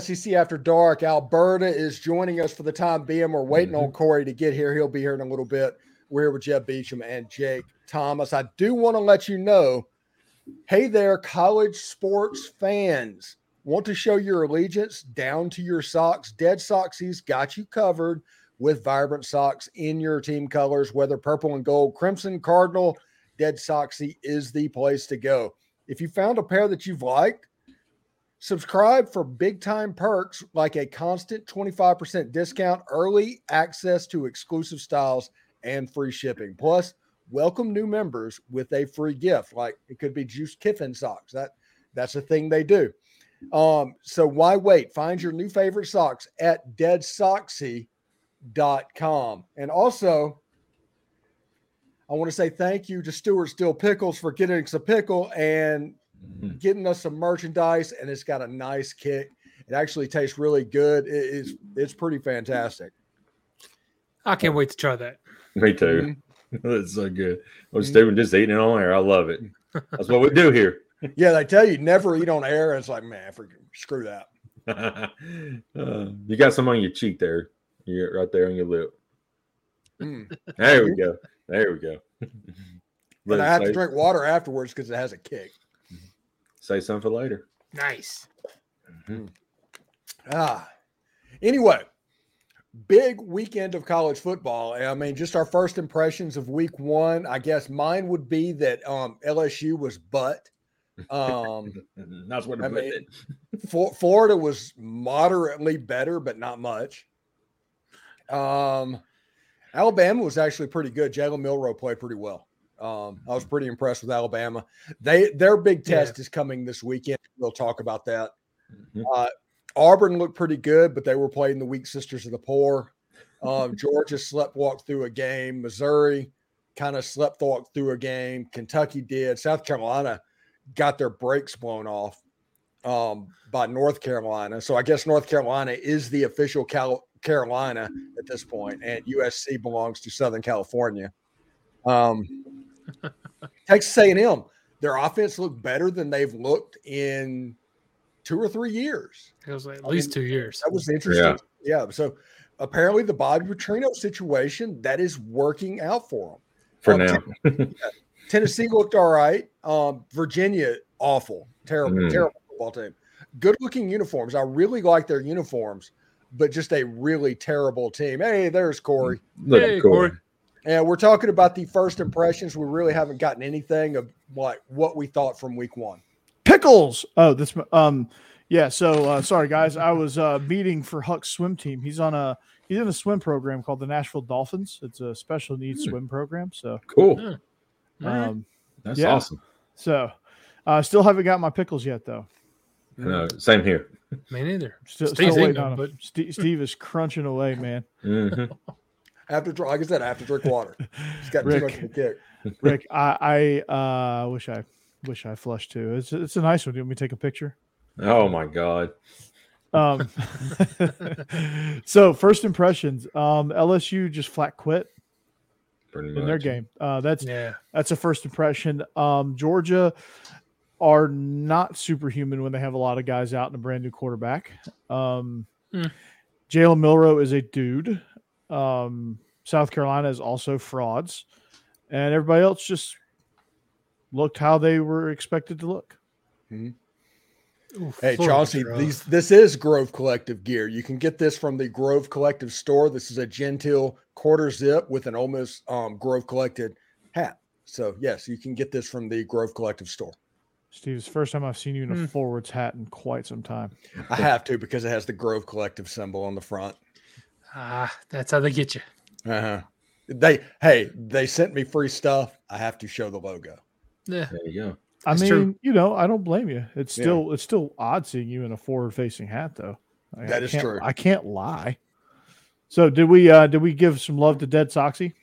SEC After Dark. Alberta is joining us for the time being. We're waiting on mm-hmm. Corey to get here. He'll be here in a little bit. We're here with Jeb Beecham and Jake Thomas. I do want to let you know hey there, college sports fans. Want to show your allegiance down to your socks? Dead Soxies got you covered with vibrant socks in your team colors, whether purple and gold, crimson, cardinal. Dead Soxy is the place to go. If you found a pair that you've liked, Subscribe for big time perks like a constant 25% discount, early access to exclusive styles, and free shipping. Plus, welcome new members with a free gift. Like it could be Juice Kiffin socks. That that's a thing they do. Um, so why wait? Find your new favorite socks at deadsoxy.com. And also, I want to say thank you to Stewart's Dill Pickles for getting us a pickle and Mm-hmm. getting us some merchandise, and it's got a nice kick. It actually tastes really good. It- it's it's pretty fantastic. I can't wait to try that. Me too. That's so good. Well, Steven just eating it on air. I love it. That's what we do here. Yeah, they tell you never eat on air. And it's like, man, freaking screw that. Uh, you got some on your cheek there. You right there on your lip. Mm. There we go. There we go. But I have to drink water afterwards because it has a kick. Say something for later. Nice. Ah, anyway, big weekend of college football. I mean, just our first impressions of week one. I guess mine would be that um, LSU was butt. Um, That's what I I mean- it. For, Florida was moderately better, but not much. Um, Alabama was actually pretty good. Jalen Milroe played pretty well. Um, I was pretty impressed with Alabama. They their big Yeah. test is coming this weekend. We'll talk about that. Mhm. Uh, Auburn looked pretty good, but they were playing the weak sisters of the poor. Um, Georgia slept walked through a game. Missouri kind of slept walked through a game. Kentucky did. South Carolina got their brakes blown off um, by North Carolina. So I guess North Carolina is the official Cal- Carolina at this point, and USC belongs to Southern California. Um, Texas A&M, their offense looked better than they've looked in two or three years. It was like at I least mean, two years. That was interesting. Yeah. So apparently, the Bobby Petrino situation that is working out for them. For Um, now. Tennessee looked all right. Um, Virginia, awful, terrible, Mm. terrible football team. Good looking uniforms. I really like their uniforms, but just a really terrible team. Hey, there's Corey. Look Hey, cool. Corey. And we're talking about the first impressions. We really haven't gotten anything of like what we thought from week one. Pickles. Oh, this um yeah, so uh sorry guys. I was uh meeting for Huck's swim team. He's on a he's in a swim program called the Nashville Dolphins. It's a special needs Hmm. swim program. So Cool. All right. um That's yeah. awesome. so I uh, still haven't got my pickles yet though. No, same here. Me neither. Still, still waiting on them, him. Steve, Steve is crunching away, man. Mhm. I have to drink, like I said, I have to drink water. It's got too Rick. much of a kick. Rick, I I uh wish I wish I flushed too. It's it's a nice one. Do you want me to take a picture? Oh my God. Um, so first impressions, um, LSU just flat quit Pretty in their game. Uh, that's Yeah. that's a first impression. Um, Georgia are not superhuman when they have a lot of guys out and a brand new quarterback. Um, Hmm. Jalen Milroe is a dude. Um, South Carolina is also frauds, and everybody else just looked how they were expected to look. Oof, Hey, Florida's Chauncey, these this is Grove Collective gear. You can get this from the Grove Collective store. This is a Gentile quarter zip with an almost um, Grove Collective hat. So yes, you can get this from the Grove Collective store. Steve, it's the first time I've seen you in a Hmm. forwards hat in quite some time. I have to because it has the Grove Collective symbol on the front. Ah, that's how they get you. Uh-huh. They hey, they sent me free stuff. I have to show the logo. Yeah. There you go. I That's mean, true. you know, I don't blame you. It's Yeah. still it's still odd seeing you in a forward facing hat, though. I, That I is true. I can't lie. So did we uh did we give some love to Dead Soxy?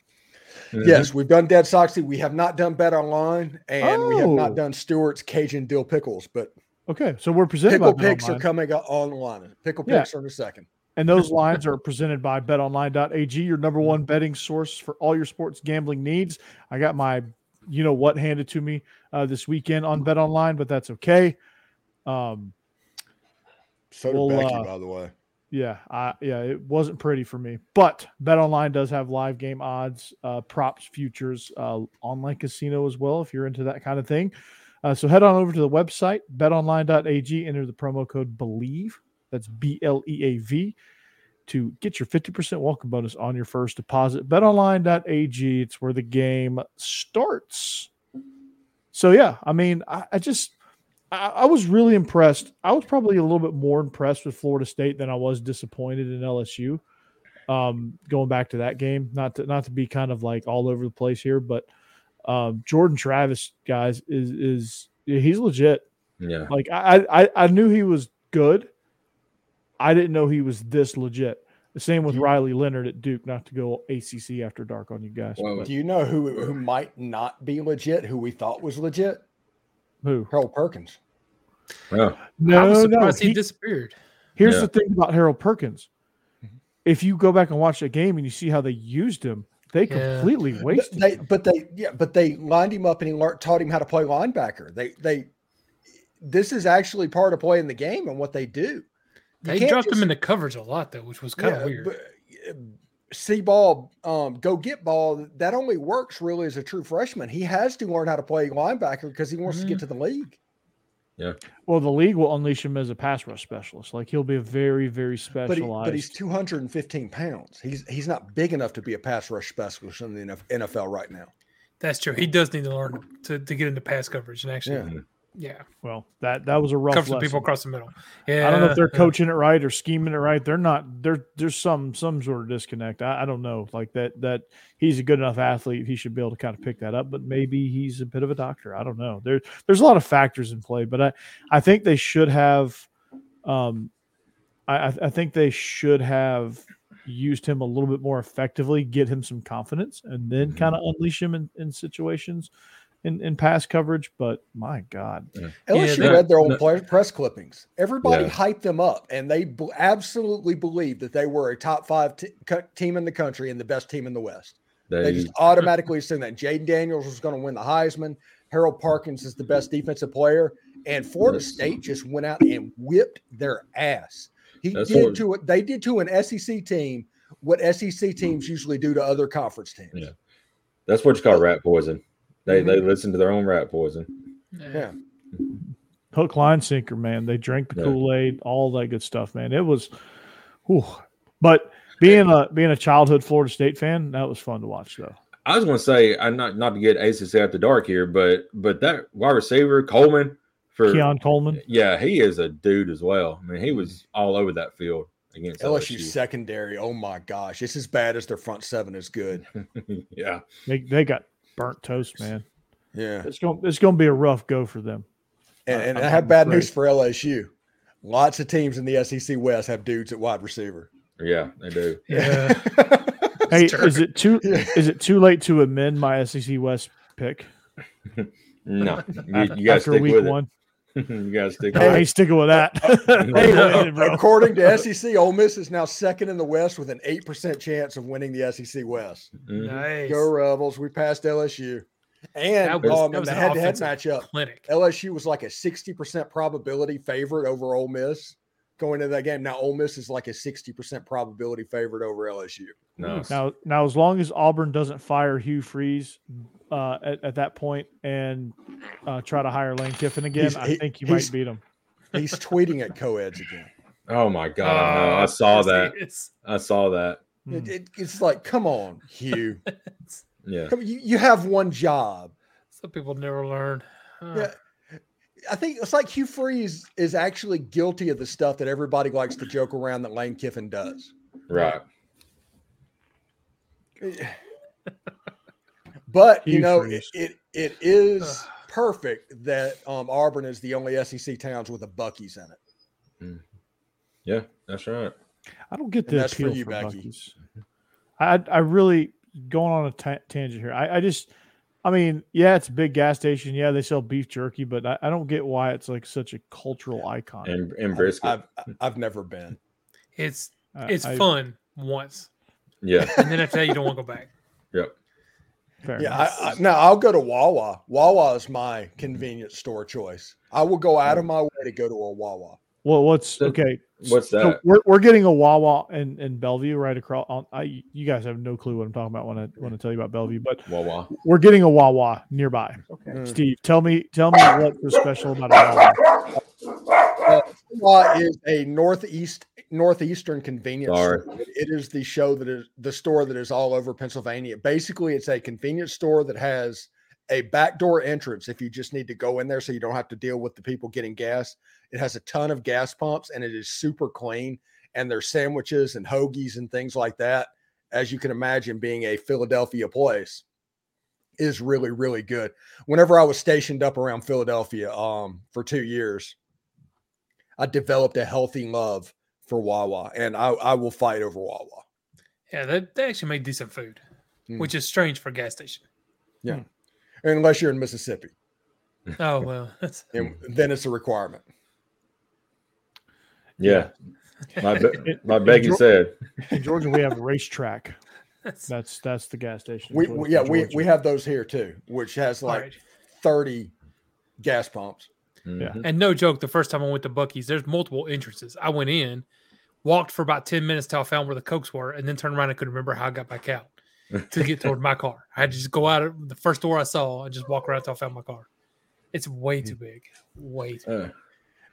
Mhm. Yes, we've done Dead Soxy. We have not done Bet Online, and we have not Oh. done Stewart's Cajun Dill Pickles, but Okay, so we're presented pickle by Bet picks are coming online. Pickle Yeah. picks are in a second. And those lines are presented by BetOnline.ag, your number one betting source for all your sports gambling needs. I got my you know what handed to me uh, this weekend on betonline, but that's okay. Um, So did Well, Becky, uh, by the way. Yeah, I, yeah, it wasn't pretty for me. But BetOnline does have live game odds, uh, props, futures, uh, online casino as well. If you're into that kind of thing, uh, so head on over to the website BetOnline.ag. Enter the promo code Bleav. That's B L E A V to get your 50% welcome bonus on your first deposit. BetOnline.ag. It's where the game starts. So yeah, I mean, I, I just I, I was really impressed. I was probably a little bit more impressed with Florida State than I was disappointed in LSU. Um, going back to that game, not to not to be kind of like all over the place here, but um, Jordan Travis, guys, is is he's legit. Yeah. Like I, I I knew he was good. I didn't know he was this legit. The same with Riley Leonard at Duke. Not to go ACC after dark on you guys. Well, Do you know who who might not be legit? Who we thought was legit? who? Harold Perkins. Yeah. I No, was no. he, he- disappeared. Here's Yeah. the thing about Harold Perkins. Mm-hmm. If you go back and watch the game and you see how they used him, they Yeah. completely wasted they, him. but they, yeah, but they lined him up and he learned, taught him how to play linebacker. They, they, this is actually part of playing the game and what they do. You They can't dropped him just- into coverage a lot though, which was kind of yeah, weird. but, See ball, um, go get ball. That only works really as a true freshman. He has to learn how to play linebacker because he wants to get to the league. Yeah. Well, the league will unleash him as a pass rush specialist. Like he'll be a very, very But, he, specialized. but he's 215 pounds. He's he's not big enough to be a pass rush specialist in the NFL right now. That's true. He does need to learn to, to get into pass coverage and actually, Yeah. Yeah, well, that that was a rough cover people across the middle. Yeah, I don't know if they're coaching it right or scheming it right. They're not. There, there's some some sort of disconnect. I, I don't know. Like that. That he's a good enough athlete. He should be able to kind of pick that up. But maybe he's a bit of a doctor. I don't know. There, there's a lot of factors in play. But I, I think they should have. Um, I, I think they should have used him a little bit more effectively, get him some confidence, and then Mhm. kind of unleash him in, in situations. In, in pass coverage, but my God, LSU they- read their own no- press clippings. Everybody Yeah. hyped them up, and they b- absolutely believed that they were a top five t- team in the country and the best team in the West. They They, just automatically assumed that Jayden Daniels was going to win the Heisman. Harold Perkins is the best defensive player, and Florida Yes. State just went out and whipped their ass. He That's did what- to it. They did to an SEC team what SEC teams usually do to other conference teams. Yeah. that's what you call rat poison. They they mm-hmm. listen to their own rat poison. Yeah. Mm-hmm. hook, line, sinker, man. They drank the Yeah. Kool Aid, all that good stuff, man. It was, whew. but being a being a childhood Florida State fan, that was fun to watch, though. I was going to say, I'm not not to get ACC the dark here, but but that wide receiver Coleman for Keon Coleman, yeah, he is a dude as well. I mean, he was mm-hmm. all over that field against LSU LSU. secondary. Oh my gosh, it's as bad as their front seven is good. yeah, they they got burnt toast, man. Yeah, It's going it's going to be a rough go for them. and, and I I'm have bad afraid. news for LSU. Lots of teams in the SEC West have dudes at wide receiver. yeah, they do. Yeah. Hey, It's is it too Yeah. is it too late to amend my SEC West pick No, you, you after got to stick week with one? it. you got to stick I with sticking with that. Hey, wait. According to SEC, Ole Miss is now second in the West with an eight percent chance of winning the SEC West. Mhm. nice. Go Rebels! We passed LSU, and That was- um, that in was the an head-to-head matchup, clinic. LSU was like a sixty percent probability favorite over Ole Miss going into that game. Now Ole Miss is like a sixty percent probability favorite over LSU. No, Now, now, as long as Auburn doesn't fire Hugh Freeze uh, at, at that point and uh, try to hire Lane Kiffin again, He's- I he- think you might beat him. He's tweeting at co-eds again. oh my god, I. I saw that. he. I saw that. It, it- it's like, come on, Hugh. Yeah, Come, you, you have one job. Some people never learn. Uh, Yeah. I think it's like Hugh Freeze is actually guilty of the stuff that everybody likes to joke around that Lane Kiffin does. right. But you know, it, it it is perfect that um, Auburn is the only SEC towns with a Buc-ee's in it. Yeah, that's right. I don't get And the that's for appeal you, for Becky. Buc-ee's. I I really going on a tangent here. I, I just, I mean, yeah, it's a big gas station. Yeah, they sell beef jerky, but I, I don't get why it's like such a cultural icon. And and brisket. I've, hmm. I've never been. It's I- it's I- fun once, yeah. and then after that you don't want to go back. Yep. fair Yeah, enough. I, I, now I'll go to Wawa. Wawa is my convenience store choice. I will go out of hmm. my way to go to a Wawa. well, what's okay? What's So that? we're, we're getting a Wawa in, in Bellevue right across. On, I you guys have no clue what I'm talking about when I want to tell you about Bellevue, but Wawa. we're getting a Wawa nearby. Okay. Hmm. Steve, tell me tell me what's so special about a Wawa. Uh, Wawa is a northeast northeastern convenience Sorry. store. It- it is the show that is the store that is all over Pennsylvania. Basically, it's a convenience store that has a backdoor entrance if you just need to go in there so you don't have to deal with the people getting gas. It has a ton of gas pumps and it is super clean. And there's sandwiches and hoagies and things like that. As you can imagine, being a Philadelphia place is really, really good. Whenever I was stationed up around Philadelphia um, for two years, I developed a healthy love for Wawa, and I, I will fight over Wawa. Yeah, they, they actually make decent food, Mm. which is strange for a gas station. Yeah. Unless you're in Mississippi, Oh well, then it's a requirement. Yeah. My be- my Becky Geor- said. In Georgia, we have a racetrack. that's That's that's the gas station. We, we- yeah we, we have those here too, which has like right. 30 gas pumps. Mhm. And no joke, the first time I went to Buc-ee's, there's multiple entrances. I went in, walked for about 10 minutes till I found where the Cokes were, and then turned around and couldn't remember how I got back out to get toward my car. I had to just go out of the first door I saw and just walk around till I found my car. It's way too big. Way too Uh,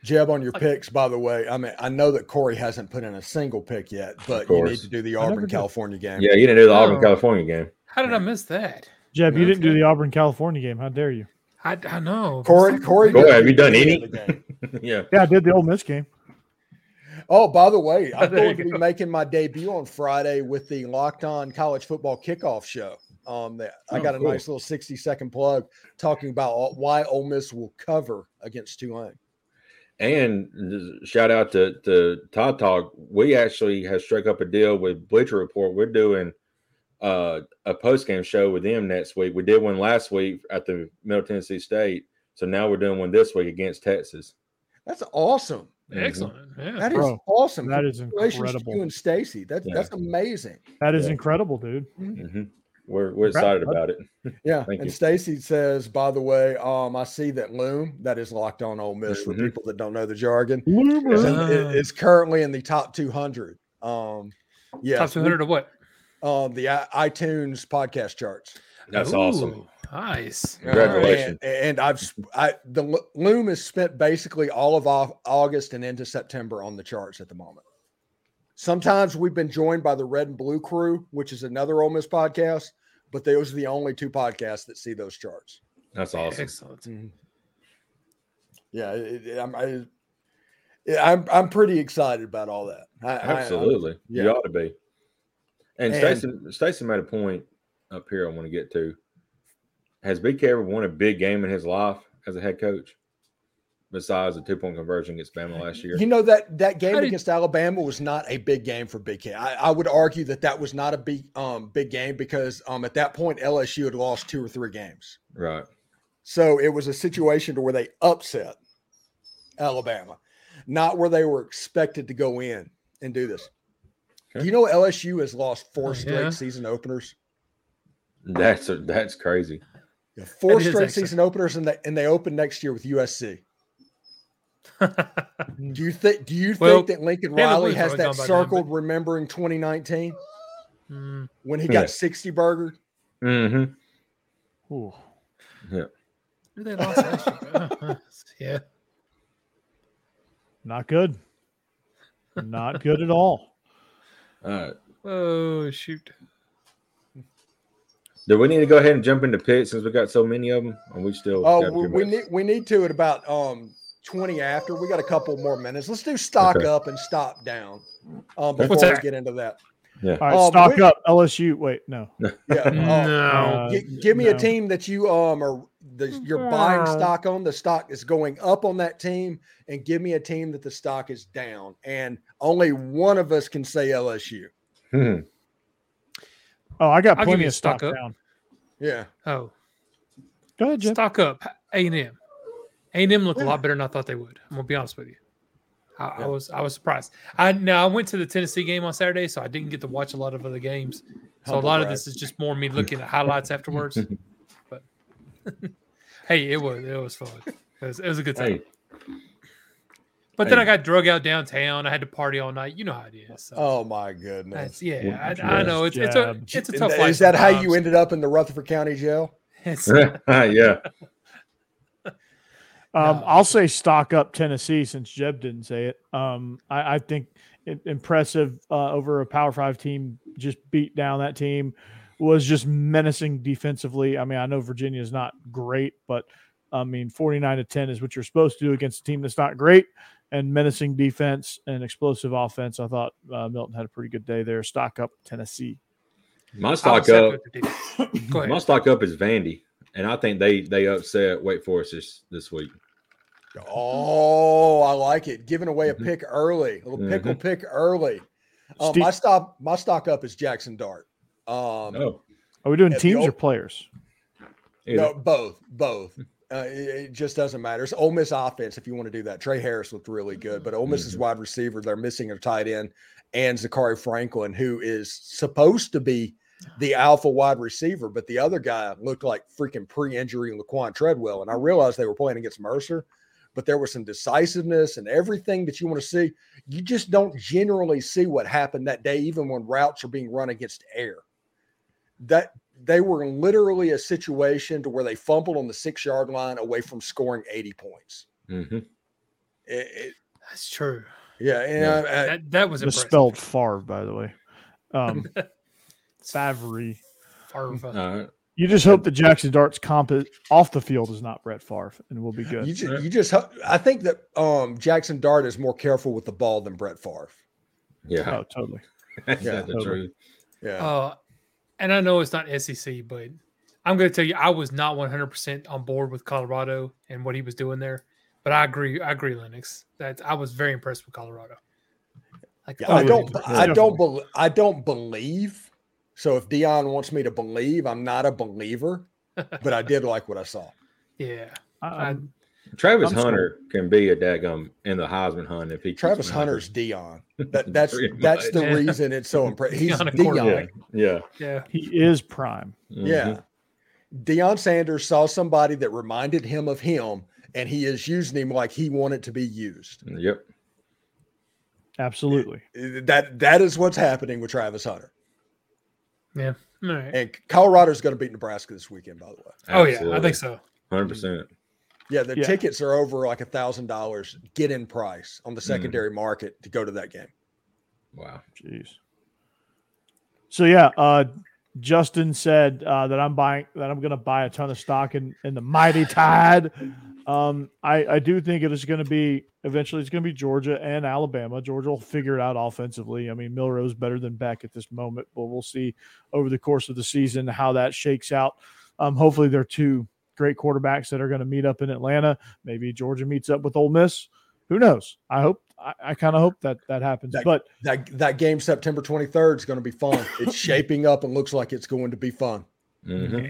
Jeb, on your picks, by the way, I mean, I know that Corey hasn't put in a single pick yet, but you need to do the Auburn. California game. yeah, you didn't do the Auburn. California game. How did I miss that? Jeb, you didn't do the Auburn California game. How dare you? I, I know. Corey, Corey, Corey, have you done did any? the game. yeah. Yeah, I did the Ole Miss game. Oh, by the way, I'm going to be go. making my debut on Friday with the Locked On College Football Kickoff Show. Um, that I Oh, got a cool. nice little 60 second plug talking about why Ole Miss will cover against Tulane. And shout out to, to Tide Talk. We actually have struck up a deal with Bleacher Report. We're doing uh, a post game show with them next week. We did one last week at the Middle Tennessee State. So now we're doing one this week against Texas. That's awesome. Excellent. Yeah. That is Bro, awesome. That is Congratulations to incredible. you and Stacey. That's Yeah. that's amazing. That is Yeah. incredible, dude. hmm We're, we're excited bud. about it. Yeah. Thank and. Stacy says, by the way, um, I see that Loom, that is locked on Ole Miss for Mhm. people that don't know the jargon, is, in- is currently in the top 200. Um, yeah, Top 200 of what? um, the i- iTunes podcast charts. That's awesome. Nice. Congratulations. And, and I've I the Loom has spent basically all of August and into September on the charts at the moment. Sometimes we've been joined by the Red and Blue Crew, which is another Ole Miss podcast, but those are the only two podcasts that see those charts. That's awesome. Excellent. Mm-hmm. Yeah, it, it- I'm I, yeah, I'm I'm pretty excited about all that. I, I- I- Absolutely. yeah. You ought to be. And, And- Stacy Stacy made a point up here I want to get to. Has BK ever won a big game in his life as a head coach? Besides the two point conversion against Bama last year. You know that that game How did- against Alabama was not a big game for Big K. I, I would argue that that was not a big um big game because um at that point LSU had lost two or three games, Right. so it was a situation to where they upset Alabama, not where they were expected to go in and do this. Okay. You know LSU has lost four straight yeah? season openers. That's that's crazy. Yeah, four That is straight season openers, and they and they open next year with USC. Do you think? Do you Well, think that Lincoln Riley has that gone by then, circled, remembering 2019 Mm, when he Yeah. got 60 burger? Mm-hmm. Ooh. who they lost last? Uh, yeah. Not good. Not good at all. All right. Oh shoot. Do we need to go ahead and jump into picks since we got so many of them? Or we still Oh, we, we need we need to at about um 20 after. We got a couple more minutes. Let's do stock Okay. up and stop down um, What's before we that? get into that. Yeah. All right, Um, stock we- up. LSU. Wait, no. Yeah. um, No. Gi- give me a team that you um are the, you're buying stock on the stock is going up on that team, and give me a team that the stock is down. And only one of us can say LSU. Hmm. Oh, I got I'll give plenty you of stock stock up. down. Yeah. Oh, Go ahead, Jim. stock up. A and M. A and M looked a lot better than I thought they would. I'm gonna be honest with you. I, I was I was surprised. I now I went to the Tennessee game on Saturday, so I didn't get to watch a lot of other games. So Humble a lot of this is just more me looking at highlights afterwards. but hey, it was it was fun. It was, it was a good time. Hey, but then. I got drug out downtown. I had to party all night. You know how it is. So Oh my goodness. that's, yeah, I, I know it's it's a it's a tough th- life. Is that how you ended up in the Rutherford County Jail? It's- yeah. Um, No. I'll say stock up Tennessee since Jeb didn't say it. Um, I, I think it, impressive uh, over a Power Five team. Just beat down that team. Was just menacing defensively. I mean, I know Virginia is not great, but I mean, forty nine to ten is what you're supposed to do against a team that's not great. And menacing defense and explosive offense. I thought uh, Milton had a pretty good day there. Stock up Tennessee. My stock up. with the defense. Go ahead. My stock up is Vandy, and I think they they upset Wake Forest this this week. Oh, I like it. Giving away a Mhm. pick early, a little pickle Mhm. pick early. Um, Steve- my stop, my stock up is Jackson Dart. Um, Oh, Are we doing At the teams or old- players? no, both, both. Uh, it, it just doesn't matter. It's Ole Miss offense if you want to do that. Tre Harris looked really good, but Ole Miss's Mm-hmm. wide receiver, they're missing a tight end and Zakhari Franklin, who is supposed to be the alpha wide receiver, but the other guy looked like freaking pre-injury Laquon Treadwell. And I realized they were playing against Mercer, but there was some decisiveness and everything that you want to see. You just don't generally see what happened that day, even when routes are being run against air. That they were literally a situation to where they fumbled on the six yard line away from scoring 80 points. hmm It- it- That's true. yeah, and Yeah. uh, uh, That that was impressive. Misspelled Favre, by the way. Um, Favre. Favre. You just hope that Jackson Dart's comp is- off the field is not Brett Favre, and we'll be good. you just, you just, ho- I think that um, Jackson Dart is more careful with the ball than Brett Favre. yeah, oh, totally. yeah, the totally. truth. Yeah. Uh, and I know it's not SEC, but I'm going to tell you, I was not 100% on board with Colorado and what he was doing there. But I agree. I agree, Lennox. That I was very impressed with Colorado. Like, Yeah, I don't. I don't. definitely. bel I don't believe. So if Deion wants me to believe, I'm not a believer, but I did like what I saw. Yeah. I, I, Travis I'm Hunter can be a daggum in the Heisman hunt if he Travis Hunter's healthy. Deion. That that's that's the much. reason it's so impressive. He's Deion, a Deion. quarterback. Yeah, yeah. he is prime. yeah, Yeah. Deion Sanders saw somebody that reminded him of him, and he is using him like he wanted to be used. Yep. Absolutely. That that is what's happening with Travis Hunter. Yeah. All right. And Colorado's going to beat Nebraska this weekend, by the way. Oh, yeah. I think so. Hundred percent. Yeah, the Yeah. tickets are over like a thousand dollars get in price Mm. on the secondary market to go to that game. Wow. Jeez. So yeah, uh, Justin said uh, that I'm buying that I'm going to buy a ton of stock in in the mighty Tide. Um, I I do think it is going to be eventually it's going to be Georgia and Alabama. Georgia will figure it out offensively. I mean, Milroe's better than Beck at this moment, but we'll see over the course of the season how that shakes out. Um, hopefully, they're two great quarterbacks that are going to meet up in Atlanta. Maybe Georgia meets up with Ole Miss. Who knows? I hope. I, I kind of hope that that happens. That- but That that game September 23rd is going to be fun. It's shaping up and looks like it's going to be fun. hmm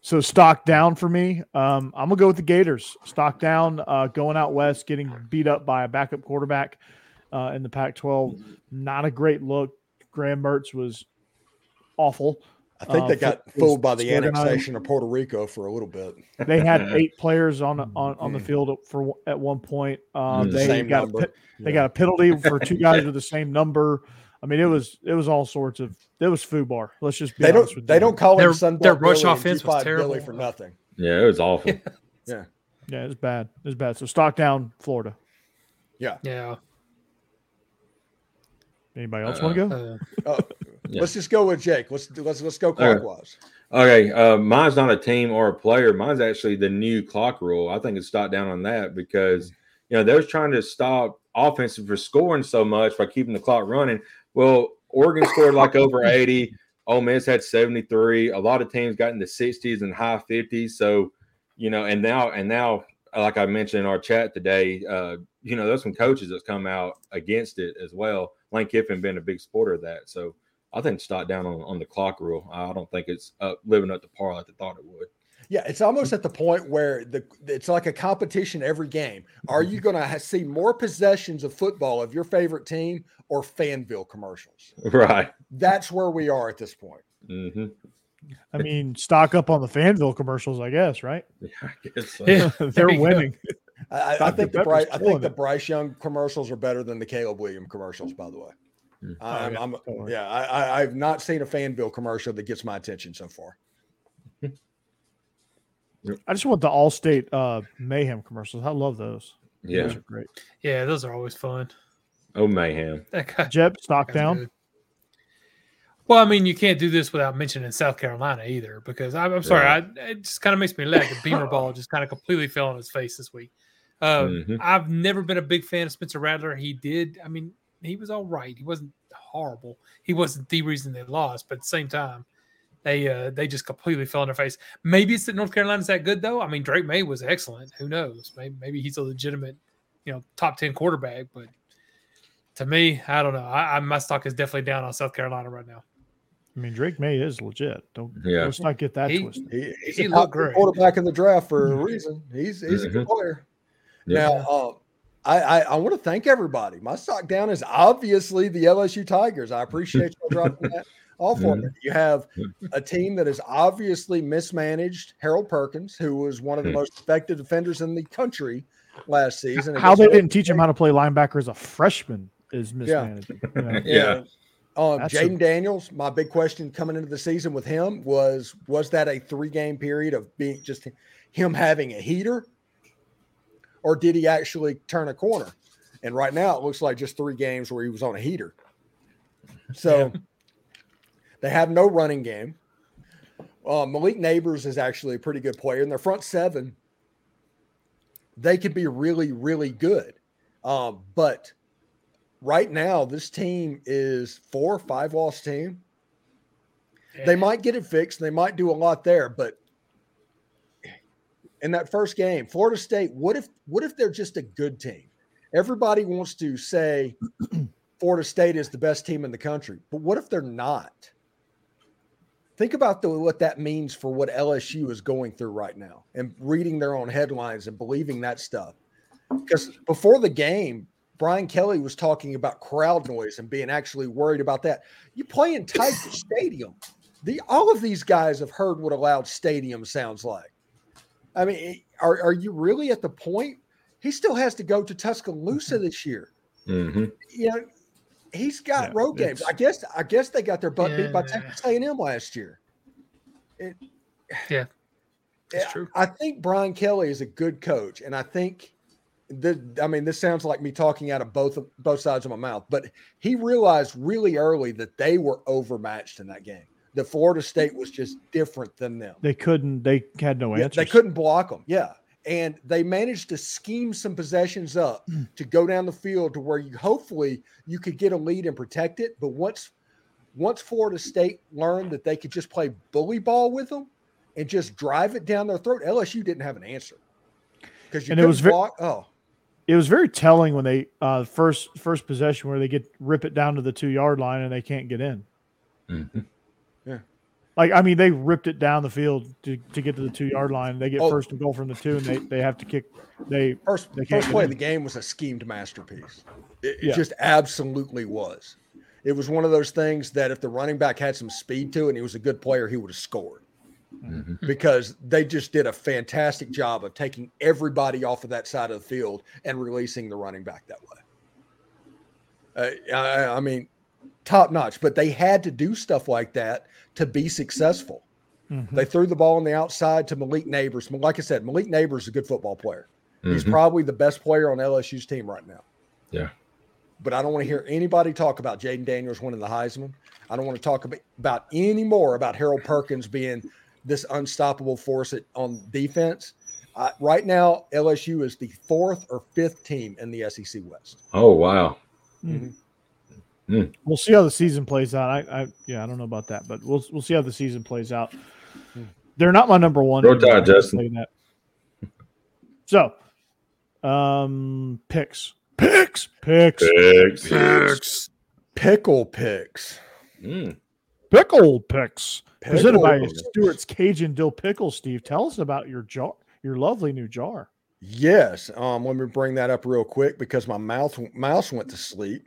So stock down for me. Um, I'm gonna go with the Gators. Stock down, uh, going out west, getting beat up by a backup quarterback uh, in the Pac-12. Not a great look. Graham Mertz was awful. I think Uh, they got fooled by the annexation of Puerto Rico for a little bit. They had eight players on on, on the field for at one point. Um, Mm. they Same got a number. pe- they got a penalty for two guys with the same number. I mean, it was it was all sorts of it was foo bar. Let's just be They honest don't with they you. don't call Their- him their rush Billy offense was G5 Billy terrible. for nothing. Yeah, it was awful. Yeah, Yeah, it's bad. It's bad. So stock down, Florida. Yeah. Yeah. Anybody else Uh, want to go? Uh, Oh, Yeah. Let's just go with Jake. Let's let's let's go clockwise. Okay, uh, mine's not a team or a player. Mine's actually the new clock rule. I think it's stopped down on that because you know they're trying to stop offensive for scoring so much by keeping the clock running. Well, Oregon scored like over eighty. Ole Miss had seventy three. A lot of teams got in the sixties and high fifties. So you know, and now and now, like I mentioned in our chat today, uh, you know, there's some coaches that's come out against it as well. Lane Kiffin been a big supporter of that, so I think start down on, on the clock rule. I don't think it's uh, living up to par like they thought it would. Yeah, it's almost at the point where the it's like a competition every game. Are you going to see more possessions of football of your favorite team or Fanville commercials? Right. That's where we are at this point. Mm-hmm. I mean, stock up on the Fanville commercials, I guess, right? Yeah, I guess so. Yeah. They're There you go. winning. I, I think the Bryce, I think the. Bryce Young commercials are better than the Caleb William commercials. By the way, Mm. I'm, yeah, I'm- totally. yeah, I, I, I've not seen a Fanville commercial that gets my attention so far. I just want the Allstate uh, Mayhem commercials. I love those. Yeah. Those are great. Yeah, those are always fun. Oh mayhem. That guy, Jeb, stock down. good. Well, I mean, you can't do this without mentioning South Carolina either, because I'm, I'm sorry, I, it just kind of makes me laugh. The Beamer ball just kind of completely fell on his face this week. Um, Mhm. I've never been a big fan of Spencer Rattler. He did, I mean, he was all right. He wasn't horrible. He wasn't the reason they lost, but at the same time, they uh, they just completely fell on their face. Maybe it's that North Carolina's that good though. I mean, Drake Maye was excellent. Who knows? Maybe maybe he's a legitimate, you know, top ten quarterback. But to me, I don't know. I, I my stock is definitely down on South Carolina right now. I mean, Drake Maye is legit. Don't Yeah. let's not get that He- twisted. He, he's He a looked top great. quarterback in the draft for a reason. He's he's a good player. Yeah. Now, um, I, I, I want to thank everybody. My stock down is obviously the LSU Tigers. I appreciate you dropping that off for me. You have a team that is obviously mismanaged. Harold Perkins, who was one of the most effective defenders in the country last season. How they didn't teach him how to play linebacker as a freshman is mismanaged. you know? Yeah. Um, That's a- Jayden Daniels, my big question coming into the season with him was was that a three game period of being just him having a heater, or did he actually turn a corner? And right now it looks like just three games where he was on a heater. So they have no running game. Uh, Malik Nabers is actually a pretty good player, and their front seven, they could be really, really good. Um, but right now, this team is four or five loss team. They might get it fixed. They might do a lot there, but in that first game, Florida State, what if what if they're just a good team? Everybody wants to say Florida State is the best team in the country, but what if they're not? Think about the, what that means for what LSU is going through right now and reading their own headlines and believing that stuff. Because before the game, Brian Kelly was talking about crowd noise and being actually worried about that. You play in Tiger Stadium. The all of these guys have heard what a loud stadium sounds like. I mean, are, are you really at the point? He still has to go to Tuscaloosa this year. hmm You know, he's got Yeah, road games. I guess I guess they got their butt beat by Yeah. Texas A&M last year. It, Yeah, that's true. I think Brian Kelly is a good coach, and I think the I mean this sounds like me talking out of both both sides of my mouth, but he realized really early that they were overmatched in that game. That Florida State was just different than them. They couldn't. They had no Yeah, they couldn't block them. Yeah. And they managed to scheme some possessions up Mm. to go down the field to where you hopefully you could get a lead and protect it. But once once Florida State learned that they could just play bully ball with them and just drive it down their throat, LSU didn't have an answer. Because you And it couldn't was ve- block. Oh, It was very telling when they uh first first possession where they get rip it down to the two yard line and they can't get in. Hmm Like I mean, they ripped it down the field to, to get to the two yard line. They get Oh. first and goal from the two, and they, they have to kick. They first They can't first play of the game was a schemed masterpiece. It, it just absolutely was. It was one of those things that if the running back had some speed to it and he was a good player, he would have scored. hmm because they just did a fantastic job of taking everybody off of that side of the field and releasing the running back that way. Uh, I, I mean, top notch, but they had to do stuff like that to be successful. Mhm. They threw the ball on the outside to Malik Nabers. Like I said, Malik Nabers is a good football player. He's Mhm. probably the best player on LSU's team right now. Yeah. But I don't want to hear anybody talk about Jayden Daniels winning the Heisman. I don't want to talk about, about any more about Harold Perkins being this unstoppable force at, on defense. Uh, right now, LSU is the fourth or fifth team in the SEC West. Oh wow. We'll see how the season plays out. I, I yeah, I don't know about that, but we'll we'll see how the season plays out. They're not my number one. Roll Tide, Justin. that. So, um, picks, picks, picks, Picks. Picks. Pickle picks. Mm. pickle picks. Presented by Stewart's Cajun Dill Pickle. Steve, tell us about your jar, your lovely new jar. Yes. Um, let me bring that up real quick because my mouth mouse went to sleep.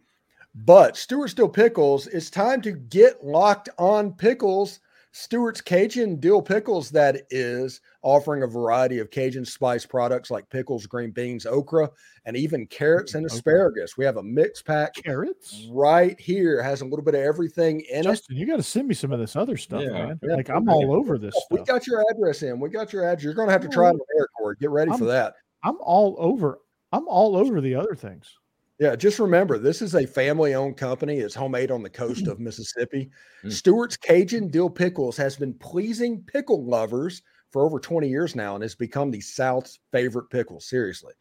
But Stewart's Dill Pickles, it's time to get locked on pickles. Stewart's Cajun Dill Pickles, that is, offering a variety of Cajun spice products like pickles, green beans, okra, and even carrots and asparagus. We have a mix pack Carrots. right here. It has a little bit of everything in it. Justin, you got to send me some of this other stuff, Yeah, man. yeah, like I'm all over this oh, We got your address in. We got your address. You're going to have to try it on air, Corey. Get ready for I'm- that. I'm all over. I'm all over the other things. Yeah, just remember this is a family owned company. It's homemade on the coast of Mississippi. Mm. Stewart's Cajun Dill Pickles has been pleasing pickle lovers for over 20 years now and has become the South's favorite pickle. Seriously.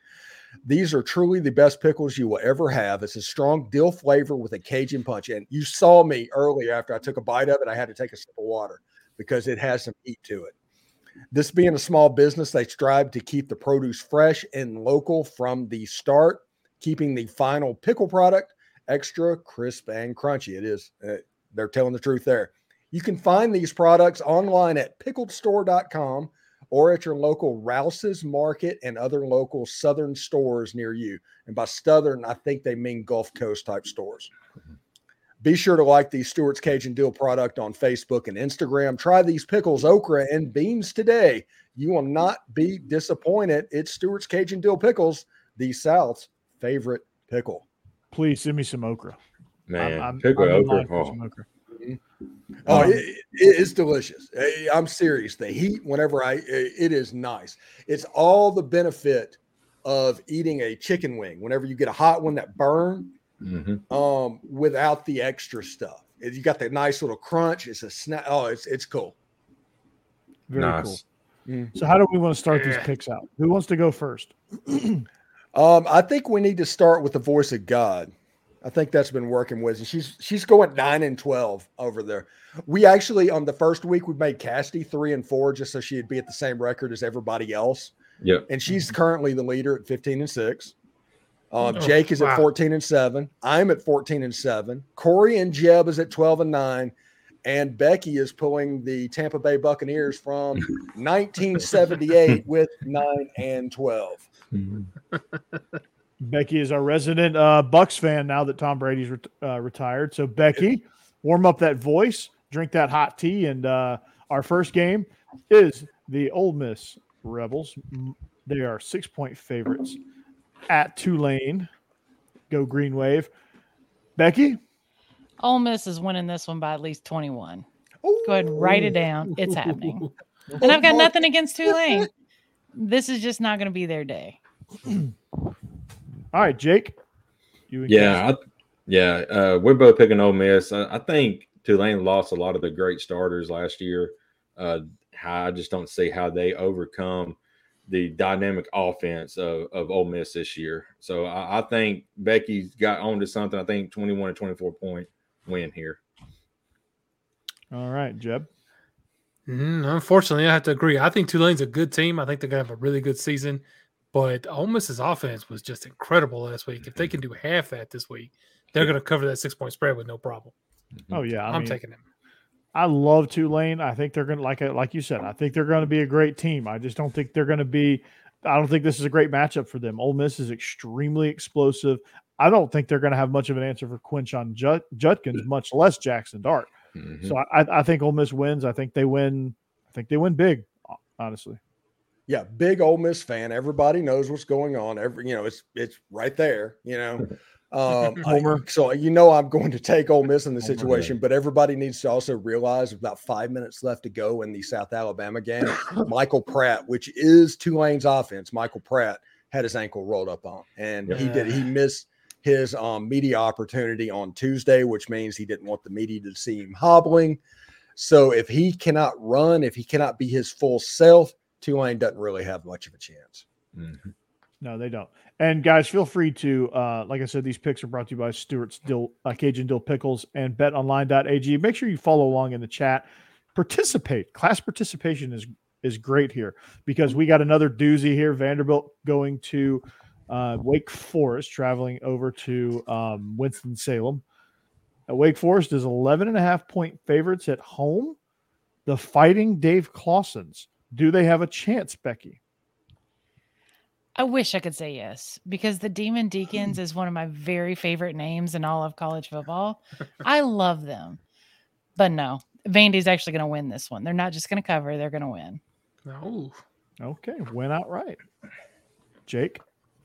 These are truly the best pickles you will ever have. It's a strong dill flavor with a Cajun punch. And you saw me earlier after I took a bite of it, I had to take a sip of water because it has some heat to it. This being a small business, they strive to keep the produce fresh and local from the start, keeping the final pickle product extra crisp and crunchy. It is, uh, they're telling the truth there. You can find these products online at pickledstore.com or at your local Rouse's Market and other local Southern stores near you. And by Southern, I think they mean Gulf Coast type stores. Be sure to like the Stewart's Cajun Dill product on Facebook and Instagram. Try these pickles, okra, and beans today. You will not be disappointed. It's Stewart's Cajun Dill Pickles, the South's favorite pickle. Please send me some okra. Man, pickle in okra. line for Oh, some okra. Oh, Um, it, it- it's delicious. I'm serious. The heat, whenever I, it is nice. It's all the benefit of eating a chicken wing. Whenever you get a hot one that burn, mhm. um, without the extra stuff, you got the nice little crunch. It's a snack. Oh, it's it's cool. Very nice. cool. So, how do we want to start these picks out? Who wants to go first? Um, I think we need to start with the voice of God. I think that's been working with, and she's she's going nine and twelve over there. We actually on the first week we made Cassidy three and four just so she'd be at the same record as everybody else, Yep. and she's currently the leader at fifteen and six. Um, Oh, Jake is at fourteen and seven. I'm at fourteen and seven. Corey and Jeb is at twelve and nine, and Becky is pulling the Tampa Bay Buccaneers from 1978 with nine and twelve. Becky is our resident uh, Bucks fan now that Tom Brady's ret- uh, retired. So, Becky, warm up that voice, drink that hot tea, and uh, our first game is the Ole Miss Rebels. They are six point favorites at Tulane. Go Green Wave. Becky, Ole Miss is winning this one by at least 21. Go ahead and write it down. It's happening. And I've got nothing against Tulane. This is just not going to be their day. all right, Jake. You and Yeah, I, yeah. Uh, we're both picking Ole Miss. I, I think Tulane lost a lot of the great starters last year. Uh, I just don't see how they overcome the dynamic offense of, of Ole Miss this year. So I, I think Becky's got onto something. I think 21 to 24 point win here. All right, Jeb. Mm, unfortunately, I have to agree. I think Tulane's a good team. I think they're gonna have a really good season. But Ole Miss's offense was just incredible last week. If they can do half that this week, they're gonna cover that six point spread with no problem. Oh yeah, I am taking them. I love Tulane. I think they're going to like like you said. I think they're going to be a great team. I just don't think they're going to be. I don't think this is a great matchup for them. Ole Miss is extremely explosive. I don't think they're going to have much of an answer for Quinshon Jut- Judkins, much less Jackson Dart. Mhm. So I, I think Ole Miss wins. I think they win. I think they win big. Honestly, yeah, big Ole Miss fan. Everybody knows what's going on. Every you know, it's it's right there. You know, um, I- Homer. so you know I'm going to take Ole Miss in the Homer. situation, but everybody needs to also realize with about five minutes left to go in the South Alabama game. Michael Pratt, which is Tulane's offense, Michael Pratt had his ankle rolled up on, and he did. He missed his um, media opportunity on Tuesday, which means he didn't want the media to see him hobbling. So if he cannot run, if he cannot be his full self, Tulane doesn't really have much of a chance. Mhm. no, they don't. And guys, feel free to, uh, like I said, these picks are brought to you by Stewart's Dill, uh, Cajun Dill Pickles and BetOnline.ag. Make sure you follow along in the chat. Participate. Class participation is is great here because we got another doozy here. Vanderbilt going to uh, Wake Forest, traveling over to um, Winston Salem. Wake Forest is 11 and a half point favorites at home. The Fighting Dave Clawsons. Do they have a chance, Becky? I wish I could say yes because the Demon Deacons is one of my very favorite names in all of college football. I love them. But no, Vandy's actually going to win this one. They're not just going to cover, they're going to win. No. Okay, went outright. Jake,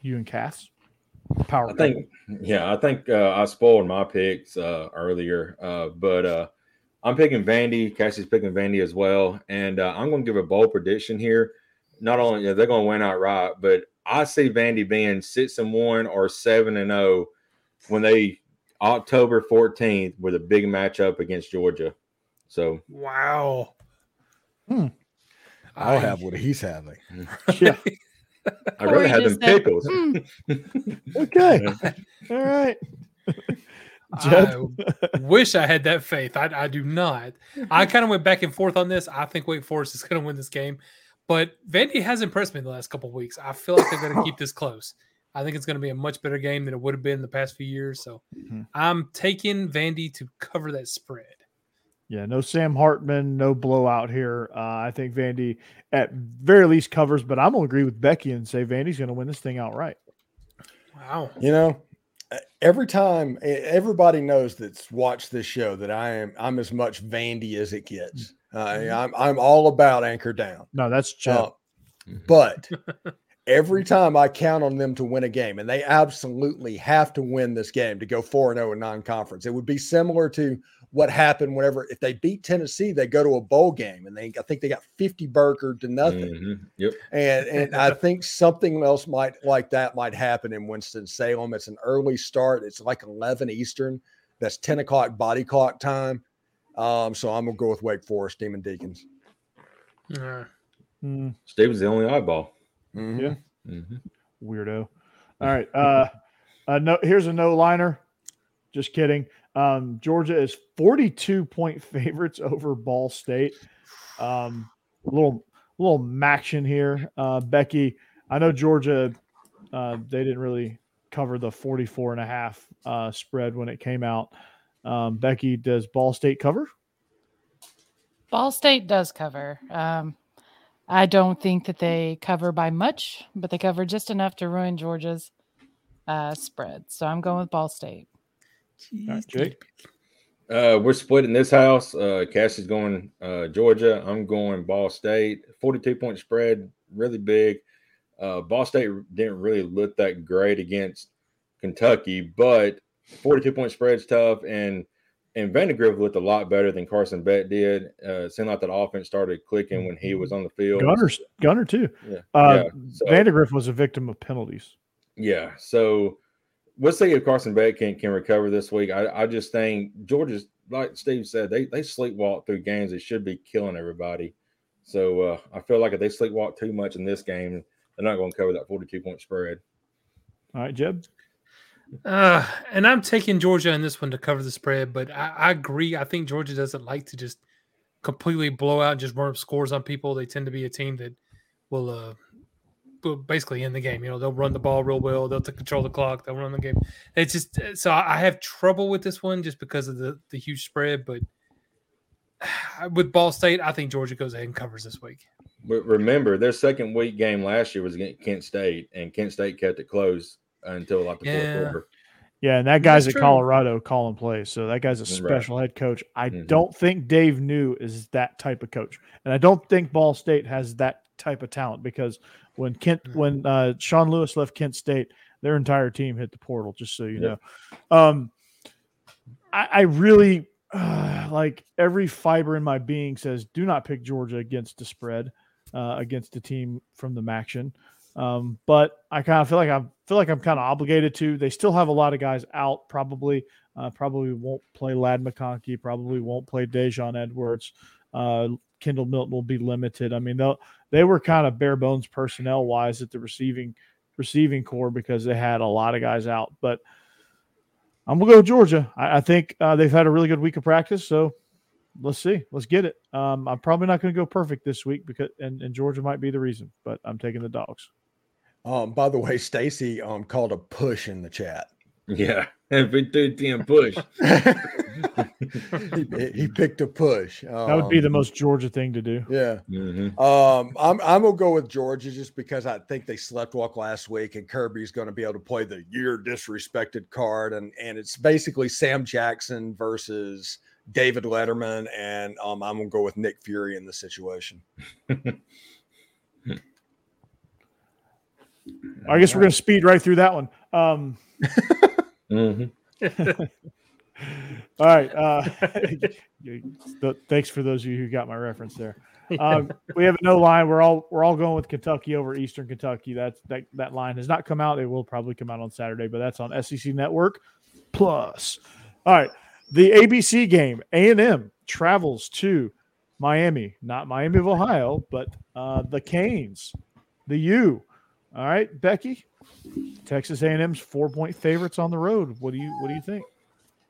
you and Cass. Power. I think, yeah, I think uh, I spoiled my picks uh, earlier, uh, but uh, I'm picking Vandy. Cassie's picking Vandy as well, and uh, I'm going to give a bold prediction here. Not only yeah, they're going to win outright, but I see Vandy being six and one or seven and zero oh when they October 14th with a big matchup against Georgia. So wow. Hmm. I'll I, have what he's having. Yeah. I really had them pickles. Hmm. okay. All right. I wish I had that faith. I, I do not. I kind of went back and forth on this. I think Wake Forest is going to win this game, but Vandy has impressed me the last couple weeks. I feel like they're going to keep this close. I think it's going to be a much better game than it would have been the past few years. So mm-hmm. I'm taking Vandy to cover that spread. Yeah, no Sam Hartman, no blowout here. Uh, I think Vandy at very least covers, but I'm gonna agree with Becky and say Vandy's gonna win this thing outright. Wow. You know, every time everybody knows that's watched this show that I am I'm as much Vandy as it gets. Uh. I'm I'm all about anchor down. No, that's Jeff. Uh, but every time I count on them to win a game, and they absolutely have to win this game to go 4 0 in non conference. It would be similar to what happened whenever if they beat Tennessee, they go to a bowl game and they I think they got 50 burger to nothing. Mm-hmm. Yep. And and I think something else might like that might happen in Winston Salem. It's an early start. It's like 11 Eastern. That's 10 o'clock body clock time. Um, so I'm gonna go with Wake Forest, Demon Deacons. Uh, mm. Steven's the only eyeball. Mm-hmm. Yeah. Mm-hmm. Weirdo. All right. Uh, uh no, here's a no liner. Just kidding. Um, Georgia is 42 point favorites over Ball State. Um, a little little action here. Uh, Becky, I know Georgia, uh, they didn't really cover the 44 and a half uh, spread when it came out. Um, Becky, does Ball State cover? Ball State does cover. Um, I don't think that they cover by much, but they cover just enough to ruin Georgia's uh, spread. So I'm going with Ball State. Right, Jake. Uh, we're splitting this house. Uh, Cassie's going uh, Georgia. I'm going Ball State. 42 point spread, really big. Uh, Ball State didn't really look that great against Kentucky, but 42 point spread's tough. And and Vandagriff looked a lot better than Carson Beck did. Uh, it seemed like that offense started clicking when he was on the field. Gunner, Gunner too. Yeah, uh, yeah. So, Vandagriff was a victim of penalties. Yeah, so we'll see if Carson Beck can can recover this week. I, I just think Georgia's like Steve said, they they sleepwalk through games. They should be killing everybody. So uh, I feel like if they sleepwalk too much in this game, they're not going to cover that 42 point spread. All right, Jeb. Uh, and I'm taking Georgia in this one to cover the spread, but I, I agree. I think Georgia doesn't like to just completely blow out and just run up scores on people. They tend to be a team that will uh, basically in the game. You know, they'll run the ball real well. They'll control the clock. They'll run the game. It's just uh, so I have trouble with this one just because of the the huge spread. But with Ball State, I think Georgia goes ahead and covers this week. But remember, their second week game last year was against Kent State, and Kent State kept it close until like the yeah. fourth quarter. Yeah, and that guy's That's at true. Colorado calling plays. So that guy's a special right. head coach. I mm-hmm. don't think Dave New is that type of coach. And I don't think Ball State has that type of talent because when Kent, mm-hmm. when uh, Sean Lewis left Kent State, their entire team hit the portal. Just so you know, um, I, I really uh, like every fiber in my being says do not pick Georgia against the spread uh, against a team from the MACtion. Um, but I kind of feel like I feel like I'm kind of obligated to. They still have a lot of guys out. Probably, uh, probably won't play Ladd McConkey. Probably won't play Daijun Edwards. Uh, Kendall Milton will be limited. I mean, they they were kind of bare bones personnel wise at the receiving receiving core because they had a lot of guys out. But I'm gonna go Georgia. I, I think uh, they've had a really good week of practice, so let's see. Let's get it. Um, I'm probably not to go perfect this week because and, and Georgia might be the reason, but I'm taking the dogs. Um, by the way, Stacey um called a push in the chat. Yeah, every third team push. he, he picked a push. Um, That would be the most Georgia thing to do. yeah. Mhm. Um, I'm I'm gonna go with Georgia just because I think they slept walk last week, and Kirby's going to be able to play the year disrespected card, and and it's basically Sam Jackson versus David Letterman, and um, I'm gonna go with Nick Fury in the situation. I guess we're going to speed right through that one. Um, Mhm. all right. Uh, thanks for those of you who got my reference there. Um, we have no line. We're all we're all going with Kentucky over Eastern Kentucky. That's that that line has not come out. It will probably come out on Saturday, but that's on SEC Network Plus. All right, the ABC game. A and M travels to Miami, not Miami of Ohio, but uh, the Canes, the U. All right, Becky. Texas A&M's four point favorites on the road. What do you what do you think?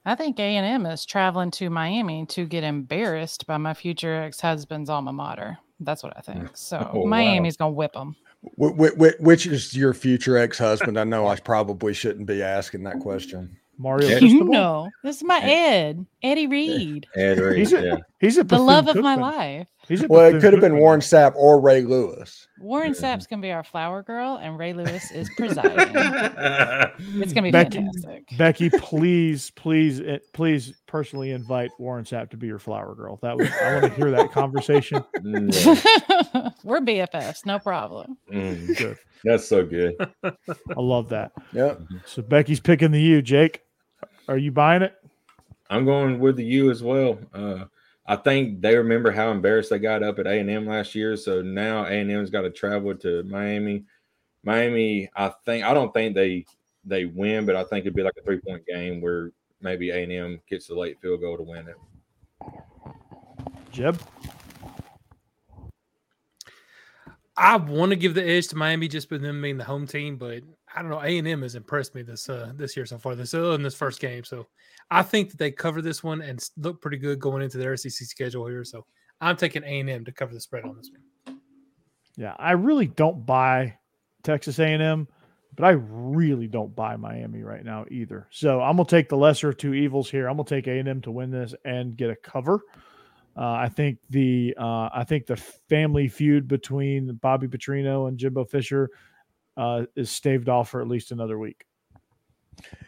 I think A and M is traveling to Miami to get embarrassed by my future ex husband's alma mater. That's what I think. Mm. So Oh, wow. Miami's gonna whip them. Wh- wh- wh- which is your future ex husband? I know I probably shouldn't be asking that question. Mario, Yeah. You know, this is my Ed, Eddie Reed, Ed Reed, He's a- yeah. He's a the love of my Bethune-Cookman. life. He's a Well, it could have been Warren Sapp or Ray Lewis. Warren Mhm. Sapp's gonna be our flower girl, and Ray Lewis is presiding. it's gonna be Becky- fantastic. Becky, please, please, eh, please personally invite Warren Sapp to be your flower girl. That was I want to hear that conversation. Mm. We're BFFs, no problem. Mm, Good. That's so good. I love that. Yep. So Becky's picking the U. Jake, are you buying it? I'm going with the U as well. Uh, I think they remember how embarrassed they got up at A and M last year, so now A and M's got to travel to Miami. Miami, I think I don't think they they win, but I think it'd be like a three point game where maybe A and M gets the late field goal to win it. Jeb, I want to give the edge to Miami just with them being the home team, but I don't know. A and M has impressed me this uh, this year so far. This uh, in this first game, so I think that they cover this one and look pretty good going into their SEC schedule here. So I'm taking A and M to cover the spread on this one. yeah, I really don't buy Texas A&M, but I really don't buy Miami right now either. So I'm gonna take the lesser of two evils here. I'm gonna take A&M to win this and get a cover. Uh, I think the uh, I think the family feud between Bobby Petrino and Jimbo Fisher uh, is staved off for at least another week.